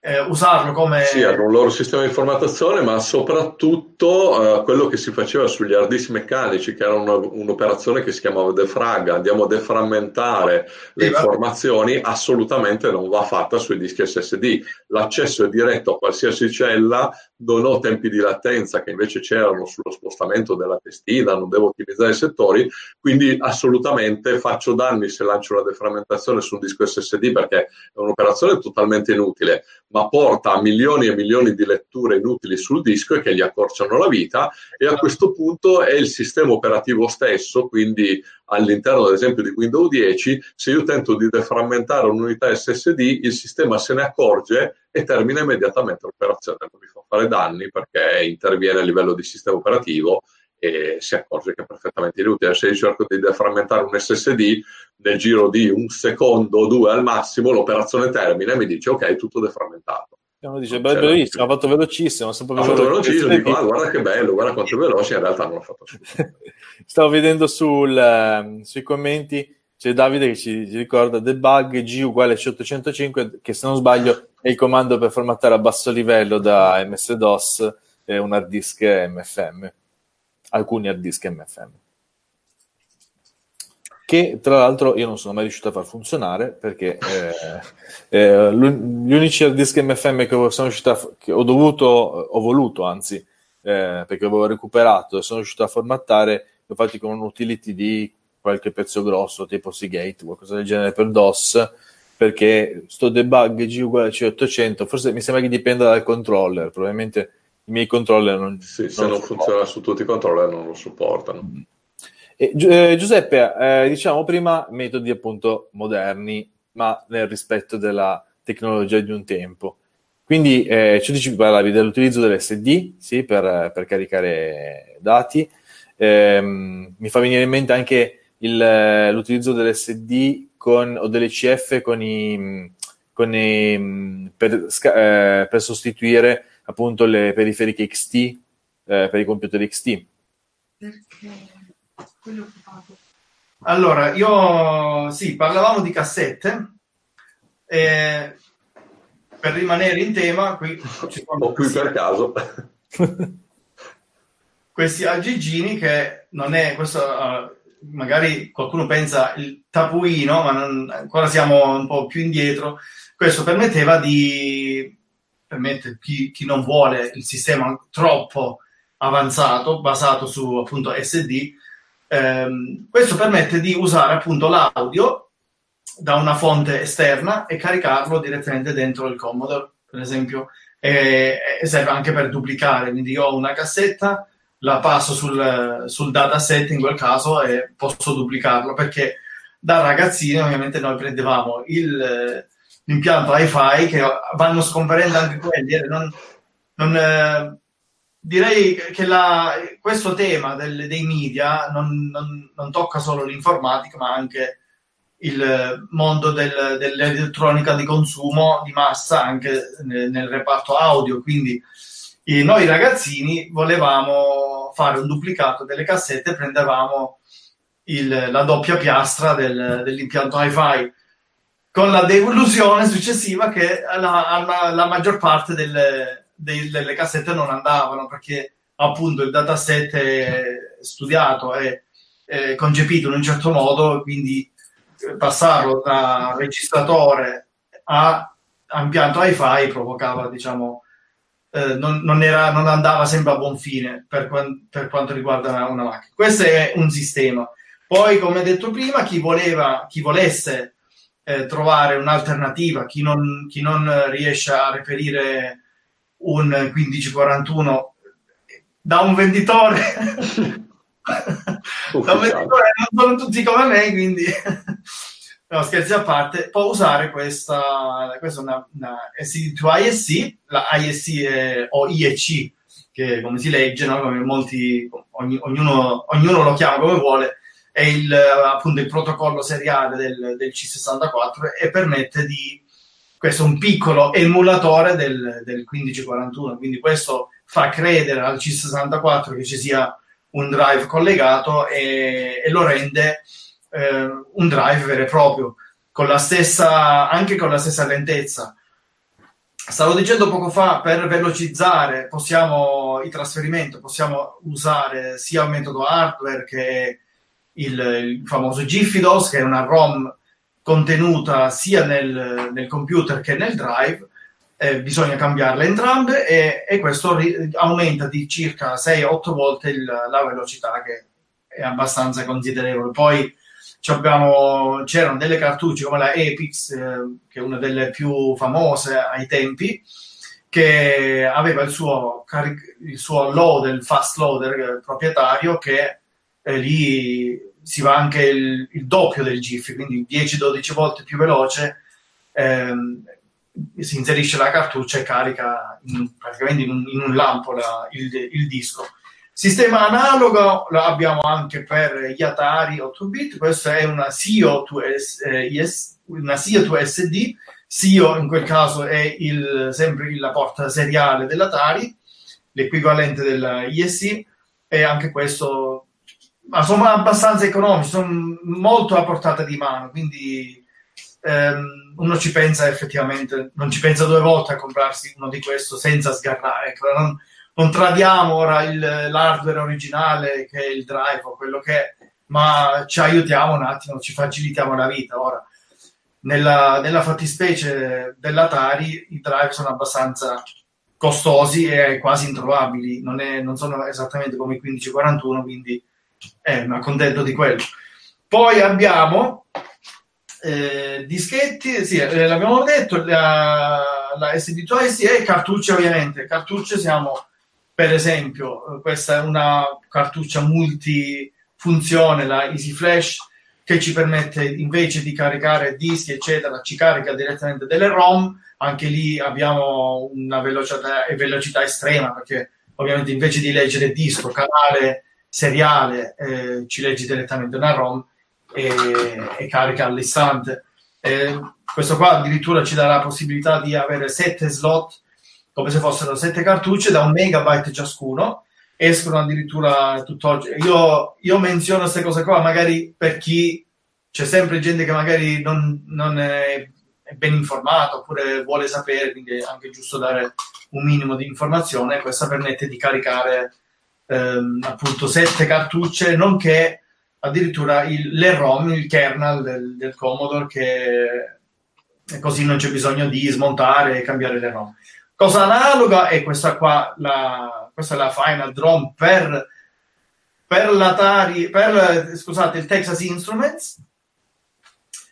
eh, usarlo come... Sì, hanno un loro sistema di formattazione, ma soprattutto eh, quello che si faceva sugli hard disk meccanici, che era una, un'operazione che si chiamava defrag, andiamo a deframmentare le sì, informazioni, assolutamente non va fatta sui dischi SSD. L'accesso è diretto a qualsiasi cella, non ho tempi di latenza che invece c'erano sullo spostamento della testina, non devo ottimizzare i settori, quindi assolutamente faccio danni se lancio la deframmentazione su un disco SSD perché è un'operazione totalmente inutile ma porta a milioni e milioni di letture inutili sul disco e che gli accorciano la vita e a questo punto è il sistema operativo stesso, quindi all'interno ad esempio di Windows 10, se io tento di deframmentare un'unità SSD, il sistema se ne accorge e termina immediatamente l'operazione, non mi fa fare danni perché interviene a livello di sistema operativo e si accorge che è perfettamente inutile. Se io cerco di deframmentare un SSD, nel giro di un secondo o due al massimo, l'operazione termina e mi dice ok, tutto deframmentato. E uno dice, beh, bellissimo, ha fatto velocissimo. Ha fatto velocissimo, dico, ah, guarda che bello, guarda quanto veloce, in realtà non l'ha fatto assolutamente. Stavo vedendo sul, uh, sui commenti, c'è Davide che ci, ci ricorda debug G uguale C805, che se non sbaglio è il comando per formattare a basso livello da MS-DOS un hard disk MFM alcuni hard disk MFM. Che tra l'altro io non sono mai riuscito a far funzionare perché eh, eh, gli unici hard disk MFM che, sono a, che ho dovuto, ho voluto anzi, eh, perché avevo recuperato e sono riuscito a formattare, li ho fatti con un utility di qualche pezzo grosso tipo Seagate, qualcosa del genere per DOS, perché sto debug G uguale a C800, forse mi sembra che dipenda dal controller, probabilmente i miei controller non, sì, non se non funziona su tutti i controller non lo supportano. Eh, Giuseppe, eh, diciamo prima metodi appunto moderni, ma nel rispetto della tecnologia di un tempo. Quindi eh, ci dici, parlavi dell'utilizzo dell'SD sì, per, per caricare dati. Ehm, mi fa venire in mente anche il, l'utilizzo dell'SD con, o dell'ECF con i, con i, per, eh, per sostituire appunto le periferiche XT eh, per i computer XT. Perché? Quello occupato. Allora, io sì, parlavamo di cassette. Eh, per rimanere in tema, qui ci sono qui per caso. questi aggigini che non è questo uh, magari qualcuno pensa il tapuino, ma non, ancora siamo un po' più indietro. Questo permetteva di permette chi, chi non vuole il sistema troppo avanzato, basato su appunto SD, ehm, questo permette di usare appunto l'audio da una fonte esterna e caricarlo direttamente dentro il Commodore, per esempio, e, e serve anche per duplicare, quindi io ho una cassetta, la passo sul, sul dataset in quel caso e posso duplicarlo perché da ragazzini ovviamente noi prendevamo il, l'impianto hi-fi che vanno scomparendo anche quelli. Eh, non, non, eh, direi che la, questo tema del, dei media non, non, tocca solo l'informatica, ma anche il mondo del, dell'elettronica di consumo di massa anche nel, nel reparto audio. Quindi eh, noi ragazzini volevamo fare un duplicato delle cassette, prendevamo il, la doppia piastra del, dell'impianto hi-fi con la devoluzione successiva che la, la, la maggior parte delle, delle, cassette non andavano perché appunto il dataset è studiato e concepito in un certo modo, quindi passarlo da registratore a, a impianto hi-fi provocava, diciamo, eh, non, non, era, non, andava sempre a buon fine per, per quanto riguarda una, una, macchina. Questo è un sistema. Poi, come detto prima, chi, voleva, chi volesse eh, trovare un'alternativa, chi non, chi non riesce a reperire un 1541 da un venditore da un venditore non sono tutti come me quindi no scherzi a parte può usare questa questa è una, una SD2ISC la ISC è, o IEC che come si legge no? come molti ogni, ognuno, ognuno lo chiama come vuole è il, appunto il protocollo seriale del, del C64 e permette di questo è un piccolo emulatore del, del 1541 quindi questo fa credere al C64 che ci sia un drive collegato e, e lo rende eh, un drive vero e proprio con la stessa anche con la stessa lentezza. Stavo dicendo poco fa, per velocizzare possiamo, il trasferimento possiamo usare sia il metodo hardware che il, il famoso GIFIDOS, che è una ROM contenuta sia nel, nel computer che nel drive, eh, bisogna cambiarle entrambe e, e questo ri- aumenta di circa 6-8 volte il, la velocità che è abbastanza considerevole. Poi abbiamo, c'erano delle cartucce come la Epix, eh, che è una delle più famose ai tempi, che aveva il suo, caric- il suo loader, il fast loader eh, proprietario, che eh, lì si va anche il, il doppio del GIF, quindi 10-12 volte più veloce. Ehm, si inserisce la cartuccia e carica in, praticamente in un, in un lampo la, il, il, disco. Sistema analogo lo abbiamo anche per gli Atari 8 bit, questa è una SIO to, eh, yes, una SIO in quel caso è il, sempre la porta seriale dell'Atari, l'equivalente della ISI, e anche questo ma sono abbastanza economici, sono molto a portata di mano, quindi ehm, uno ci pensa effettivamente, non ci pensa due volte a comprarsi uno di questo senza sgarrare. Ecco, non, non, tradiamo ora il, l'hardware originale che è il drive o quello che è, ma ci aiutiamo un attimo, ci facilitiamo la vita. Ora, nella, nella fattispecie dell'Atari, i drive sono abbastanza costosi e quasi introvabili, non, è, non sono esattamente come i 1541, quindi eh, ma contento di quello. Poi abbiamo eh, dischetti, sì, eh, l'abbiamo detto, la, la SD2S e cartucce ovviamente. Cartucce siamo, per esempio, questa è una cartuccia multifunzione, la Easy Flash, che ci permette invece di caricare dischi, eccetera, ci carica direttamente delle ROM. Anche lì abbiamo una velocità, velocità estrema perché ovviamente invece di leggere disco, canale seriale eh, ci leggi direttamente una ROM e, e carica all'istante. Eh, questo qua addirittura ci darà la possibilità di avere sette slot come se fossero sette cartucce da un megabyte ciascuno escono addirittura tutt'oggi io, io menziono queste cose qua magari per chi c'è sempre gente che magari non, non è, ben informato oppure vuole sapere quindi è anche giusto dare un minimo di informazione questa permette di caricare ehm, appunto sette cartucce, nonché addirittura il, le ROM, il kernel del, del Commodore, che così non c'è bisogno di smontare e cambiare le ROM. Cosa analoga è questa qua, la, questa è la Final Drum per, per l'Atari, per scusate, il Texas Instruments.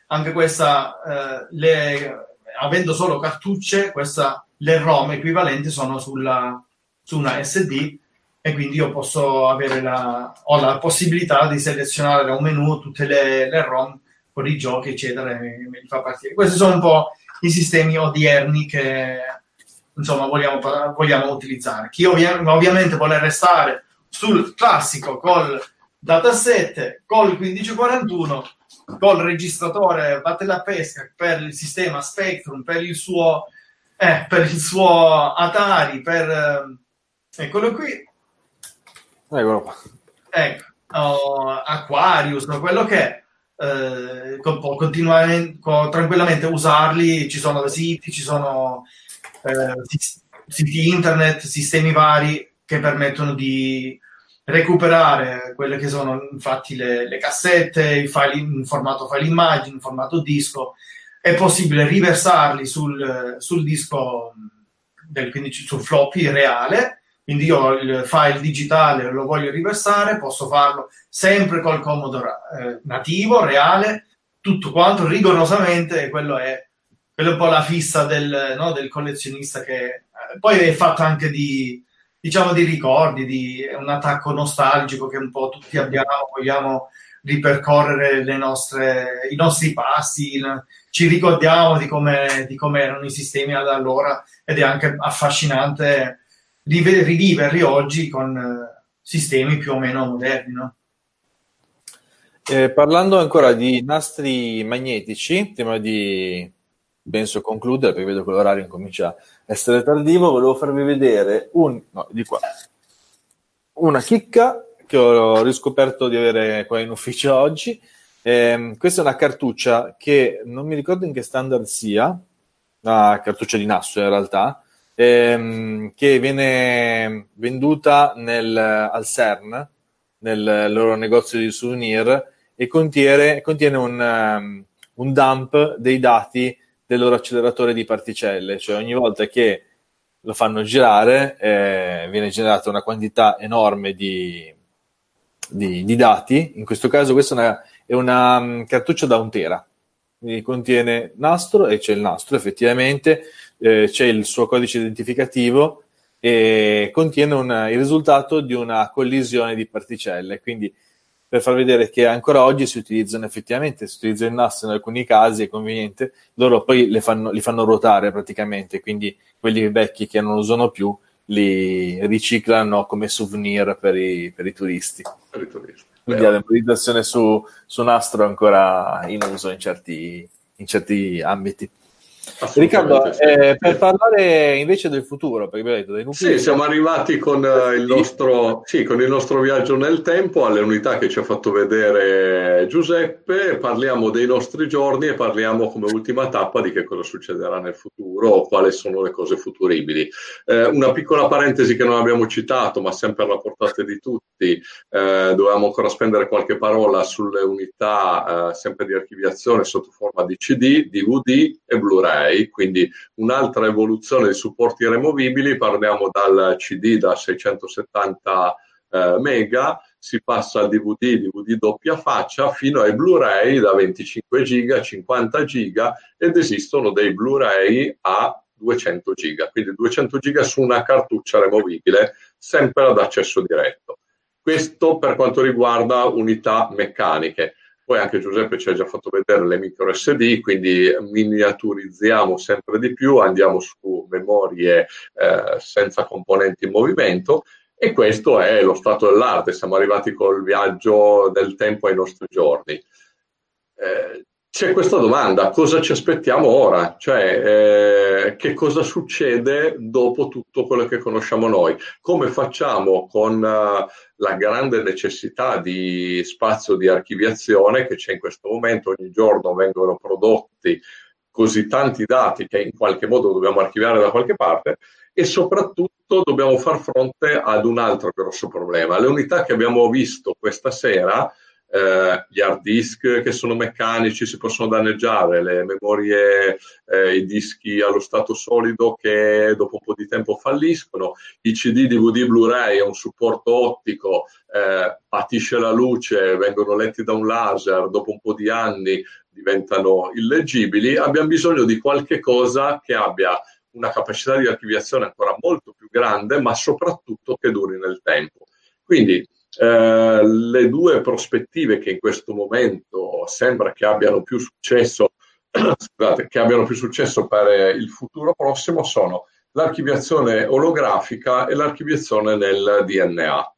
Anche questa, eh, le, avendo solo cartucce, questa, le ROM equivalenti sono sulla, su una SD e quindi io posso avere la, ho la possibilità di selezionare da un menu tutte le, le ROM con i giochi, eccetera, e me fa partire. Questi sono un po' i sistemi odierni che insomma vogliamo, vogliamo utilizzare. Chi ovvia, ovviamente vuole restare sul classico col dataset, col 1541, col registratore Battle a pesca per il sistema Spectrum, per il suo, eh, per il suo Atari, per eh, eccolo qui, Eccolo qua. Ecco, Aquarius, quello che. Eh, può continuare tranquillamente usarli, ci sono siti, ci sono eh, siti internet, sistemi vari che permettono di recuperare quelle che sono infatti le, le cassette, i file in formato file immagini, in formato disco. È possibile riversarli sul, sul disco del, quindi sul floppy reale quindi io ho il file digitale lo voglio riversare, posso farlo sempre col Commodore eh, nativo, reale, tutto quanto rigorosamente, e quello è, quello è un po' la fissa del, no, del collezionista che eh, poi è fatto anche di, diciamo, di ricordi, di un attacco nostalgico che un po' tutti abbiamo, vogliamo ripercorrere nostre, i nostri passi, il, ci ricordiamo di come, di come erano i sistemi ad allora ed è anche affascinante riviverli oggi con eh, sistemi più o meno moderni. No? Eh, parlando ancora di nastri magnetici, prima di penso concludere, perché vedo che l'orario incomincia a essere tardivo, volevo farvi vedere un, no, qua, una chicca che ho riscoperto di avere qua in ufficio oggi. Eh, questa è una cartuccia che non mi ricordo in che standard sia, una cartuccia di nastro in realtà, ehm, che viene venduta nel, al CERN, nel loro negozio di souvenir, e contiene, contiene un, um, un dump dei dati del loro acceleratore di particelle, cioè ogni volta che lo fanno girare eh, viene generata una quantità enorme di, di, di, dati, in questo caso questa è una, è una um, cartuccia da un tera, quindi contiene nastro e c'è il nastro effettivamente, eh, c'è il suo codice identificativo e contiene un, il risultato di una collisione di particelle, quindi per far vedere che ancora oggi si utilizzano effettivamente, si utilizza il NAS in alcuni casi, è conveniente, loro poi fanno, li fanno ruotare praticamente, quindi quelli vecchi che non usano più li riciclano come souvenir per i, per i turisti. Per i turisti. Quindi la memorizzazione su, su nastro è ancora in uso in certi, in certi ambiti. Riccardo, eh, per parlare invece del futuro, perché abbiamo detto dei nuclei... Sì, siamo arrivati con, uh, il nostro, sì, con il nostro viaggio nel tempo alle unità che ci ha fatto vedere Giuseppe, parliamo dei nostri giorni e parliamo come ultima tappa di che cosa succederà nel futuro quali sono le cose futuribili. Eh, una piccola parentesi che non abbiamo citato, ma sempre alla portata di tutti, eh, dovevamo ancora spendere qualche parola sulle unità eh, sempre di archiviazione sotto forma di CD, DVD e Blu-ray quindi un'altra evoluzione di supporti removibili, parliamo dal CD da 670 eh, mega, si passa al DVD, DVD doppia faccia, fino ai Blu-ray da 25 giga, 50 giga ed esistono dei Blu-ray a 200 giga, quindi 200 giga su una cartuccia removibile, sempre ad accesso diretto. Questo per quanto riguarda unità meccaniche. Poi anche Giuseppe ci ha già fatto vedere le micro SD, quindi miniaturizziamo sempre di più, andiamo su memorie eh, senza componenti in movimento e questo è lo stato dell'arte. Siamo arrivati col viaggio del tempo ai nostri giorni. Eh, c'è questa domanda, cosa ci aspettiamo ora? Cioè, eh, che cosa succede dopo tutto quello che conosciamo noi? Come facciamo con uh, la grande necessità di spazio di archiviazione che c'è in questo momento? Ogni giorno vengono prodotti così tanti dati che in qualche modo dobbiamo archiviare da qualche parte e soprattutto dobbiamo far fronte ad un altro grosso problema. Le unità che abbiamo visto questa sera eh, gli hard disk che sono meccanici si possono danneggiare, le memorie, eh, i dischi allo stato solido che dopo un po' di tempo falliscono, i CD, DVD, Blu-ray è un supporto ottico, eh, patisce la luce, vengono letti da un laser, dopo un po' di anni diventano illeggibili, abbiamo bisogno di qualche cosa che abbia una capacità di archiviazione ancora molto più grande, ma soprattutto che duri nel tempo. Quindi eh, le due prospettive che in questo momento sembra che abbiano più successo, scusate, che abbiano più successo per il futuro prossimo sono l'archiviazione olografica e l'archiviazione nel DNA.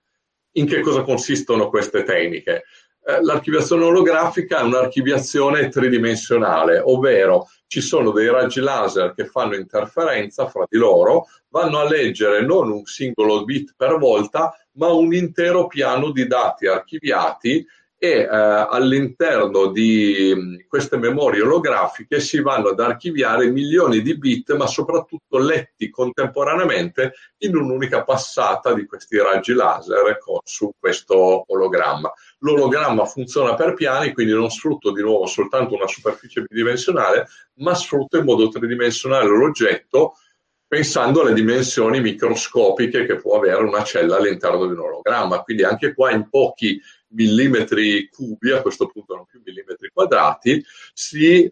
In che cosa consistono queste tecniche? Eh, l'archiviazione olografica è un'archiviazione tridimensionale, ovvero ci sono dei raggi laser che fanno interferenza fra di loro, vanno a leggere non un singolo bit per volta, ma un intero piano di dati archiviati e eh, all'interno di mm, queste memorie olografiche si vanno ad archiviare milioni di bit, ma soprattutto letti contemporaneamente in un'unica passata di questi raggi laser con, su questo ologramma. L'ologramma funziona per piani, quindi non sfrutto di nuovo soltanto una superficie bidimensionale, ma sfrutto in modo tridimensionale l'oggetto pensando alle dimensioni microscopiche che può avere una cella all'interno di un ologramma. Quindi anche qua in pochi millimetri cubi, a questo punto non più millimetri quadrati, si eh,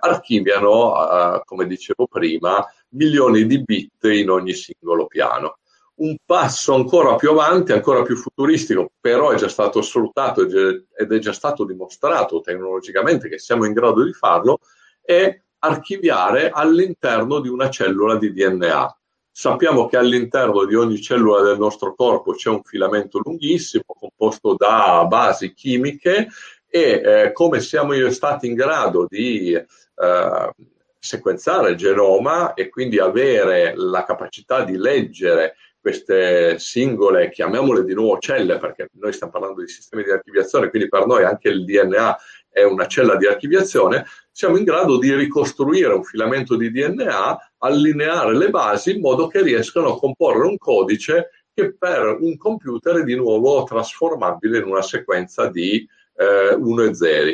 archiviano, eh, come dicevo prima, milioni di bit in ogni singolo piano. Un passo ancora più avanti, ancora più futuristico, però è già stato sfruttato ed è già stato dimostrato tecnologicamente che siamo in grado di farlo, è archiviare all'interno di una cellula di DNA. Sappiamo che all'interno di ogni cellula del nostro corpo c'è un filamento lunghissimo composto da basi chimiche e eh, come siamo stati in grado di eh, sequenziare il genoma e quindi avere la capacità di leggere queste singole, chiamiamole di nuovo celle, perché noi stiamo parlando di sistemi di archiviazione, quindi per noi anche il DNA è una cella di archiviazione, siamo in grado di ricostruire un filamento di DNA, allineare le basi in modo che riescano a comporre un codice che per un computer è di nuovo trasformabile in una sequenza di eh, 1 e 0.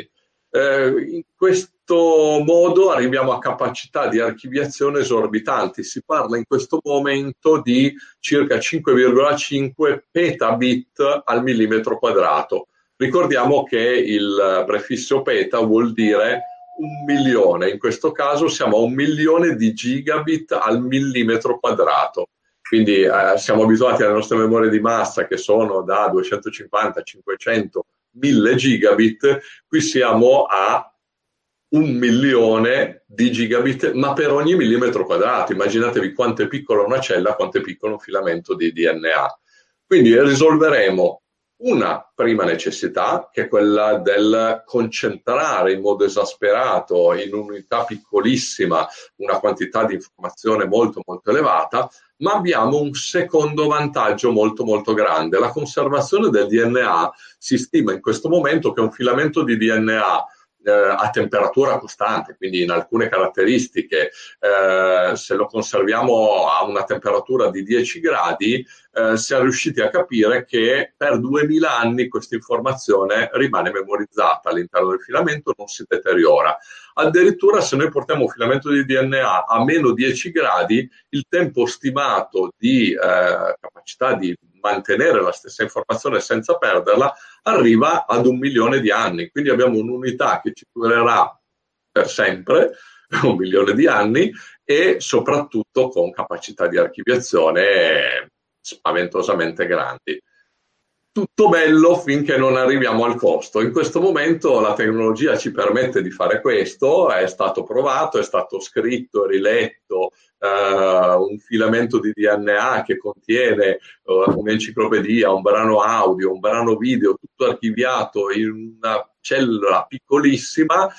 Eh, in questo modo arriviamo a capacità di archiviazione esorbitanti. Si parla in questo momento di circa 5,5 petabit al millimetro quadrato. Ricordiamo che il prefisso peta vuol dire un milione, in questo caso siamo a un milione di gigabit al millimetro quadrato. Quindi eh, siamo abituati alle nostre memorie di massa che sono da 250, 500, 1000 gigabit, qui siamo a un milione di gigabit, ma per ogni millimetro quadrato. Immaginatevi quanto è piccola una cella, quanto è piccolo un filamento di DNA. Quindi risolveremo una prima necessità, che è quella del concentrare in modo esasperato in un'unità piccolissima una quantità di informazione molto molto elevata, ma abbiamo un secondo vantaggio molto molto grande. La conservazione del DNA si stima in questo momento che un filamento di DNA eh, a temperatura costante, quindi in alcune caratteristiche, eh, se lo conserviamo a una temperatura di 10 gradi, eh, si è riusciti a capire che per 2000 anni questa informazione rimane memorizzata all'interno del filamento, non si deteriora. Addirittura se noi portiamo un filamento di DNA a meno 10 gradi, il tempo stimato di eh, capacità di mantenere la stessa informazione senza perderla arriva ad un milione di anni. Quindi abbiamo un'unità che ci durerà per sempre, un milione di anni, e soprattutto con capacità di archiviazione spaventosamente grandi tutto bello finché non arriviamo al costo. In questo momento la tecnologia ci permette di fare questo, è stato provato, è stato scritto riletto uh, un filamento di DNA che contiene uh, un'enciclopedia, un brano audio, un brano video, tutto archiviato in una cellula piccolissima,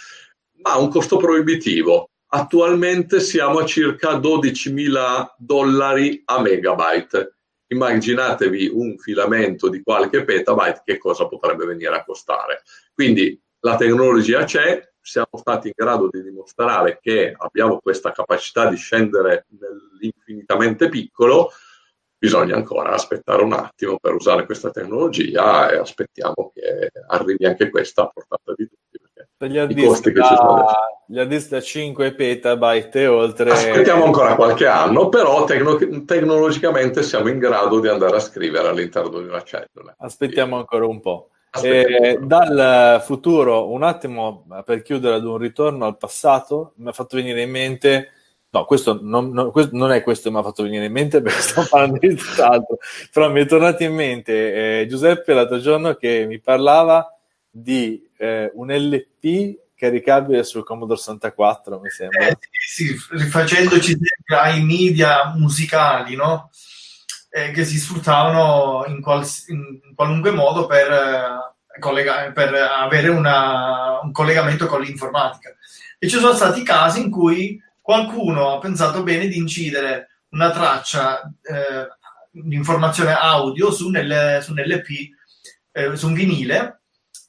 ma a un costo proibitivo. Attualmente siamo a circa 12.000 dollari a megabyte immaginatevi un filamento di qualche petabyte, che cosa potrebbe venire a costare. Quindi la tecnologia c'è, siamo stati in grado di dimostrare che abbiamo questa capacità di scendere nell'infinitamente piccolo, bisogna ancora aspettare un attimo per usare questa tecnologia e aspettiamo che arrivi anche questa a portata di tutti. Gli hard disk, da, gli hard disk da 5 petabyte e oltre. Aspettiamo ancora qualche anno, però tecno- tecnologicamente siamo in grado di andare a scrivere all'interno di una cellula. Aspettiamo ancora un po'. Eh, dal futuro, un attimo per chiudere ad un ritorno al passato, mi ha fatto venire in mente. No, questo non, non, questo non è questo che mi ha fatto venire in mente perché sto parlando di tutt'altro. Però mi è tornato in mente eh, Giuseppe l'altro giorno che mi parlava di eh, un LP caricabile sul Commodore 64, mi sembra. Eh, sì, rifacendoci ai media musicali, no? Eh, che si sfruttavano in, quals- in qualunque modo per, eh, collega- per avere una, un collegamento con l'informatica. E ci sono stati casi in cui qualcuno ha pensato bene di incidere una traccia eh, di informazione audio su, nel, su un LP, eh, su un vinile,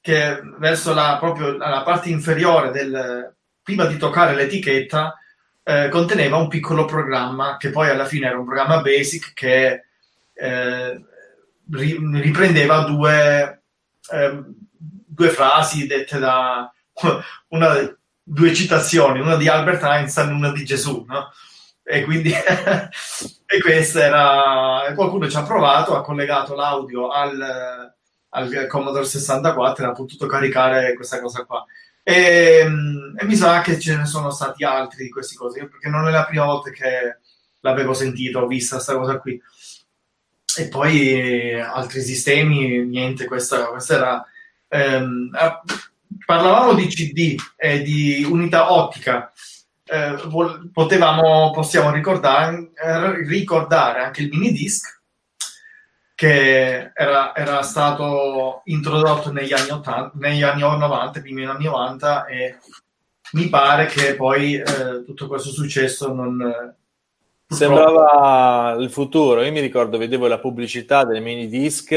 che verso la, proprio la parte inferiore del, prima di toccare l'etichetta, eh, conteneva un piccolo programma che poi alla fine era un programma basic che eh, ri, riprendeva due, eh, due, frasi dette da una, due citazioni, una di Albert Einstein e una di Gesù, no? E quindi e questo era qualcuno ci ha provato, ha collegato l'audio al al Commodore 64 e ha potuto caricare questa cosa qua. E, e, mi sa che ce ne sono stati altri di queste cose, perché non è la prima volta che l'avevo sentito, ho visto questa cosa qui. E poi altri sistemi, niente, questa, questa era... Ehm, parlavamo di CD e di unità ottica. Eh, potevamo, possiamo ricordare, eh, ricordare anche il mini disc che era, era, stato introdotto negli anni, 80, negli anni 90, primi anni 90 e mi pare che poi eh, tutto questo successo non... Sembrava il futuro, io mi ricordo, vedevo la pubblicità del mini disc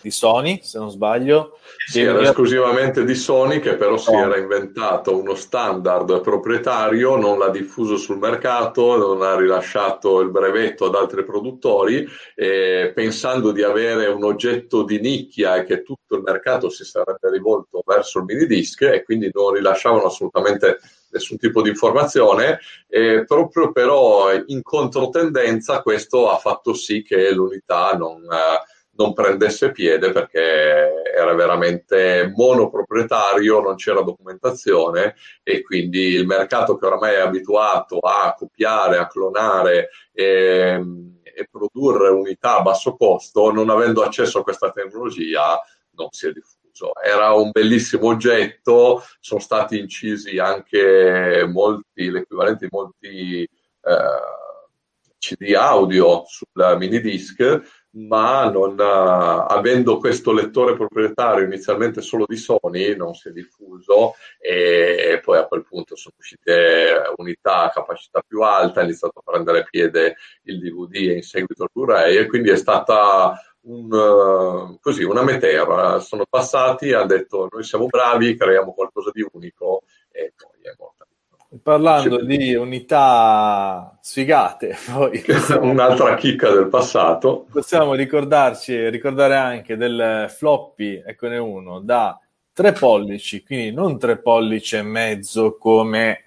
di Sony, se non sbaglio. Sì, era esclusivamente di Sony che però si era inventato uno standard proprietario, non l'ha diffuso sul mercato, non ha rilasciato il brevetto ad altri produttori, pensando di avere un oggetto di nicchia e che tutto il mercato si sarebbe rivolto verso il mini disc e quindi non rilasciavano assolutamente nessun tipo di informazione, eh, proprio però in controtendenza questo ha fatto sì che l'unità non... Eh, non prendesse piede perché era veramente monoproprietario, non c'era documentazione e quindi il mercato che oramai è abituato a copiare, a clonare e, e produrre unità a basso costo, non avendo accesso a questa tecnologia, non si è diffuso. Era un bellissimo oggetto, sono stati incisi anche molti, l'equivalente di molti eh, CD audio sul mini disc ma non, uh, avendo questo lettore proprietario inizialmente solo di Sony non si è diffuso e poi a quel punto sono uscite unità a capacità più alta, è iniziato a prendere piede il DVD e in seguito il Blu-ray e quindi è stata un, uh, così, una meteora, sono passati, hanno detto noi siamo bravi, creiamo qualcosa di unico e poi è morta Parlando di unità sfigate, poi un'altra chicca del passato. Possiamo ricordarci, ricordare anche del floppy, eccone uno, da 3 pollici, quindi non 3 pollici e mezzo come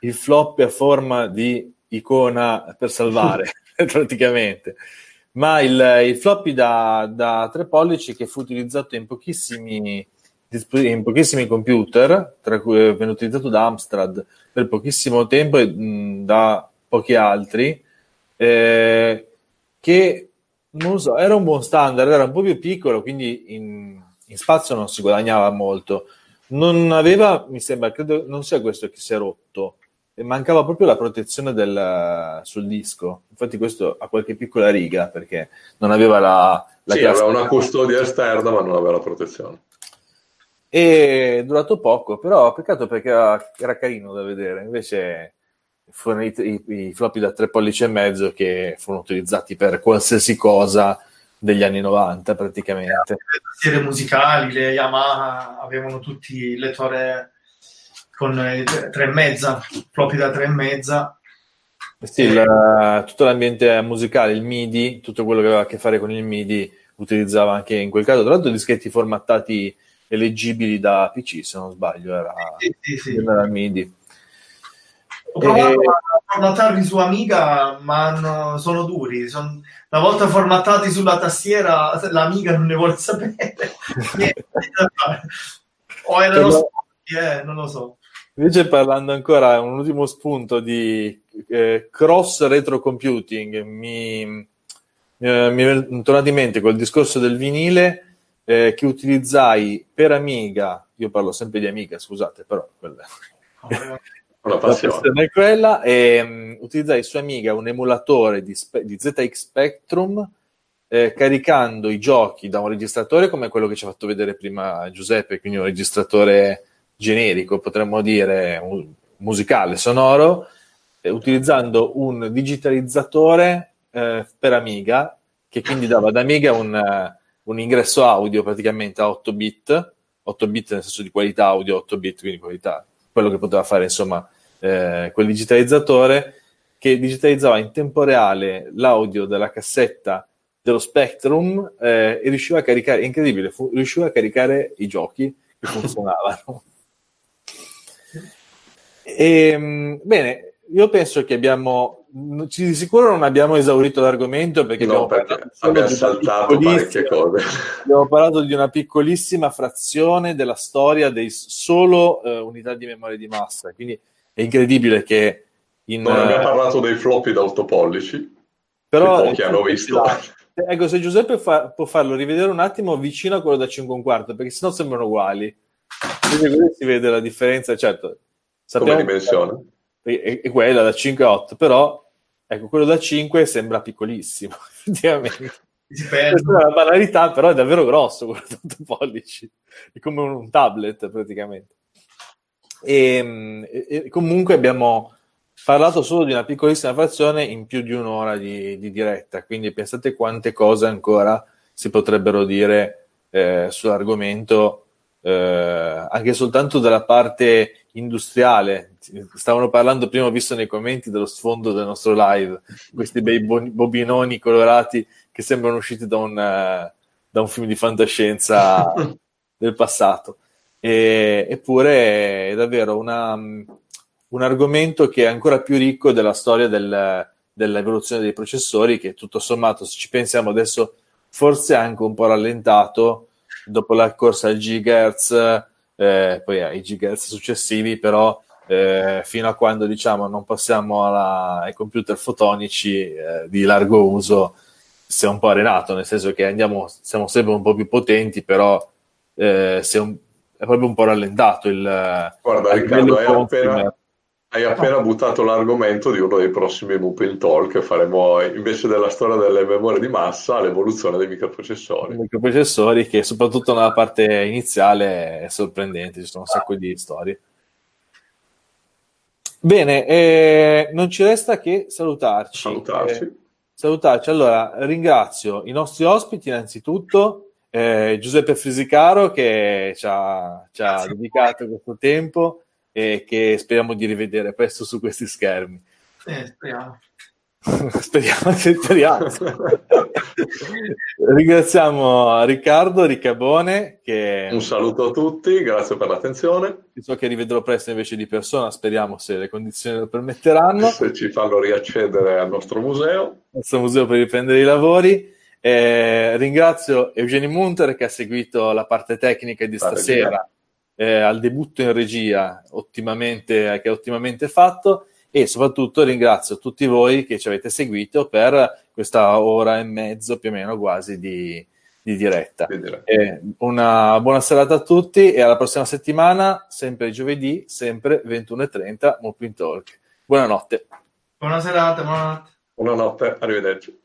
il floppy a forma di icona per salvare, praticamente, ma il, il floppy da, da 3 pollici che fu utilizzato in pochissimi in pochissimi computer, tra cui venne utilizzato da Amstrad per pochissimo tempo e mh, da pochi altri, eh, che non so, era un buon standard, era un po' più piccolo, quindi in, in spazio non si guadagnava molto. Non aveva, mi sembra, credo non sia questo che si è rotto, mancava proprio la protezione del, sul disco. Infatti, questo ha qualche piccola riga perché non aveva la. la sì, aveva una custodia esterna, ma non aveva la protezione e è durato poco, però peccato perché era, era carino da vedere, invece furono i, i, i, floppy da tre pollici e mezzo che furono utilizzati per qualsiasi cosa degli anni 90 praticamente. Le tastiere musicali, le Yamaha avevano tutti il lettore con tre e mezza, floppy da tre e mezza. Sì, la, tutto l'ambiente musicale, il MIDI, tutto quello che aveva a che fare con il MIDI utilizzava anche in quel caso, tra l'altro dischetti formattati eleggibili da PC, se non sbaglio, era, sì, sì, sì. era MIDI. Ho provato e... a formattarli su Amiga, ma no, sono duri. Son... Una volta formattati sulla tastiera, l'Amiga non ne vuole sapere. o erano Però... sporchi, eh, non lo so. Invece parlando ancora, un ultimo spunto di eh, cross retro computing, mi, eh, mi è tornato in mente col discorso del vinile eh, che utilizzai per Amiga, io parlo sempre di Amiga, scusate, però quella, la passione. È quella, e um, utilizzai su Amiga un emulatore di, spe- di ZX Spectrum eh, caricando i giochi da un registratore come quello che ci ha fatto vedere prima Giuseppe, quindi un registratore generico, potremmo dire, musicale, sonoro, eh, utilizzando un digitalizzatore eh, per Amiga, che quindi dava ad Amiga un un ingresso audio praticamente a 8 bit, 8 bit nel senso di qualità audio, 8 bit, quindi qualità, quello che poteva fare insomma eh, quel digitalizzatore che digitalizzava in tempo reale l'audio della cassetta dello Spectrum eh, e riusciva a caricare, è incredibile, fu, riusciva a caricare i giochi che funzionavano. e, ehm, bene, io penso che abbiamo di sicuro non abbiamo esaurito l'argomento perché, no, perché abbiamo saltato parecchie cose. Abbiamo parlato di una piccolissima frazione della storia dei solo uh, unità di memoria di massa. Quindi è incredibile che in, non abbiamo uh, parlato dei floppy da 8 pollici, però pochi hanno visto. Ecco, se Giuseppe fa, può farlo rivedere un attimo vicino a quello da 5 un quarto, perché sennò sembrano uguali. Quindi si vede la differenza, certo. Sappiamo Come dimensione? È, è quella da 5 a 8, però ecco, quello da 5 sembra piccolissimo, effettivamente. Questa è una banalità, però è davvero grosso quello da 8 pollici, è come un, un tablet praticamente. E, e, e, comunque abbiamo parlato solo di una piccolissima frazione in più di un'ora di, di diretta, quindi pensate quante cose ancora si potrebbero dire eh, sull'argomento, eh, anche soltanto dalla parte industriale. Stavano parlando prima, ho visto nei commenti dello sfondo del nostro live, questi bei bobinoni colorati che sembrano usciti da un, uh, da un film di fantascienza del passato. E, eppure è davvero una, un argomento che è ancora più ricco della storia del, dell'evoluzione dei processori, che tutto sommato, se ci pensiamo adesso, forse anche un po' rallentato dopo la corsa al gigahertz, eh, poi ai gigahertz successivi, però eh, fino a quando diciamo non passiamo alla, ai computer fotonici eh, di largo uso, si è un po' arenato, nel senso che andiamo, siamo sempre un po' più potenti, però eh, si è, un, è proprio un po' rallentato il... Guarda Riccardo, hai appena, hai appena buttato l'argomento di uno dei prossimi Mupil Talk faremo invece della storia delle memorie di massa l'evoluzione dei microprocessori. Microprocessori che soprattutto nella parte iniziale è sorprendente, ci sono un sacco di storie. Bene, eh, non ci resta che salutarci. Salutarci. Eh, salutarci. Allora, ringrazio i nostri ospiti innanzitutto, eh, Giuseppe Fisicaro che ci ha, ci ha dedicato questo tempo e che speriamo di rivedere presto su questi schermi. Eh, speriamo. speriamo, speriamo. Ringraziamo Riccardo Riccabone. Che... Un saluto a tutti, grazie per l'attenzione. So che rivedrò presto invece di persona, speriamo se le condizioni lo permetteranno. Se ci fanno riaccedere al nostro museo. Al nostro museo per riprendere i lavori. Eh, ringrazio Eugenio Munter che ha seguito la parte tecnica di stasera eh, al debutto in regia ottimamente, che è ottimamente fatto e soprattutto ringrazio tutti voi che ci avete seguito per questa ora e mezzo più o meno quasi di, di diretta. Eh, una buona serata a tutti e alla prossima settimana, sempre giovedì, sempre 21.30, Mopin Talk. Buonanotte. Buona serata, buonanotte. Buonanotte, arrivederci.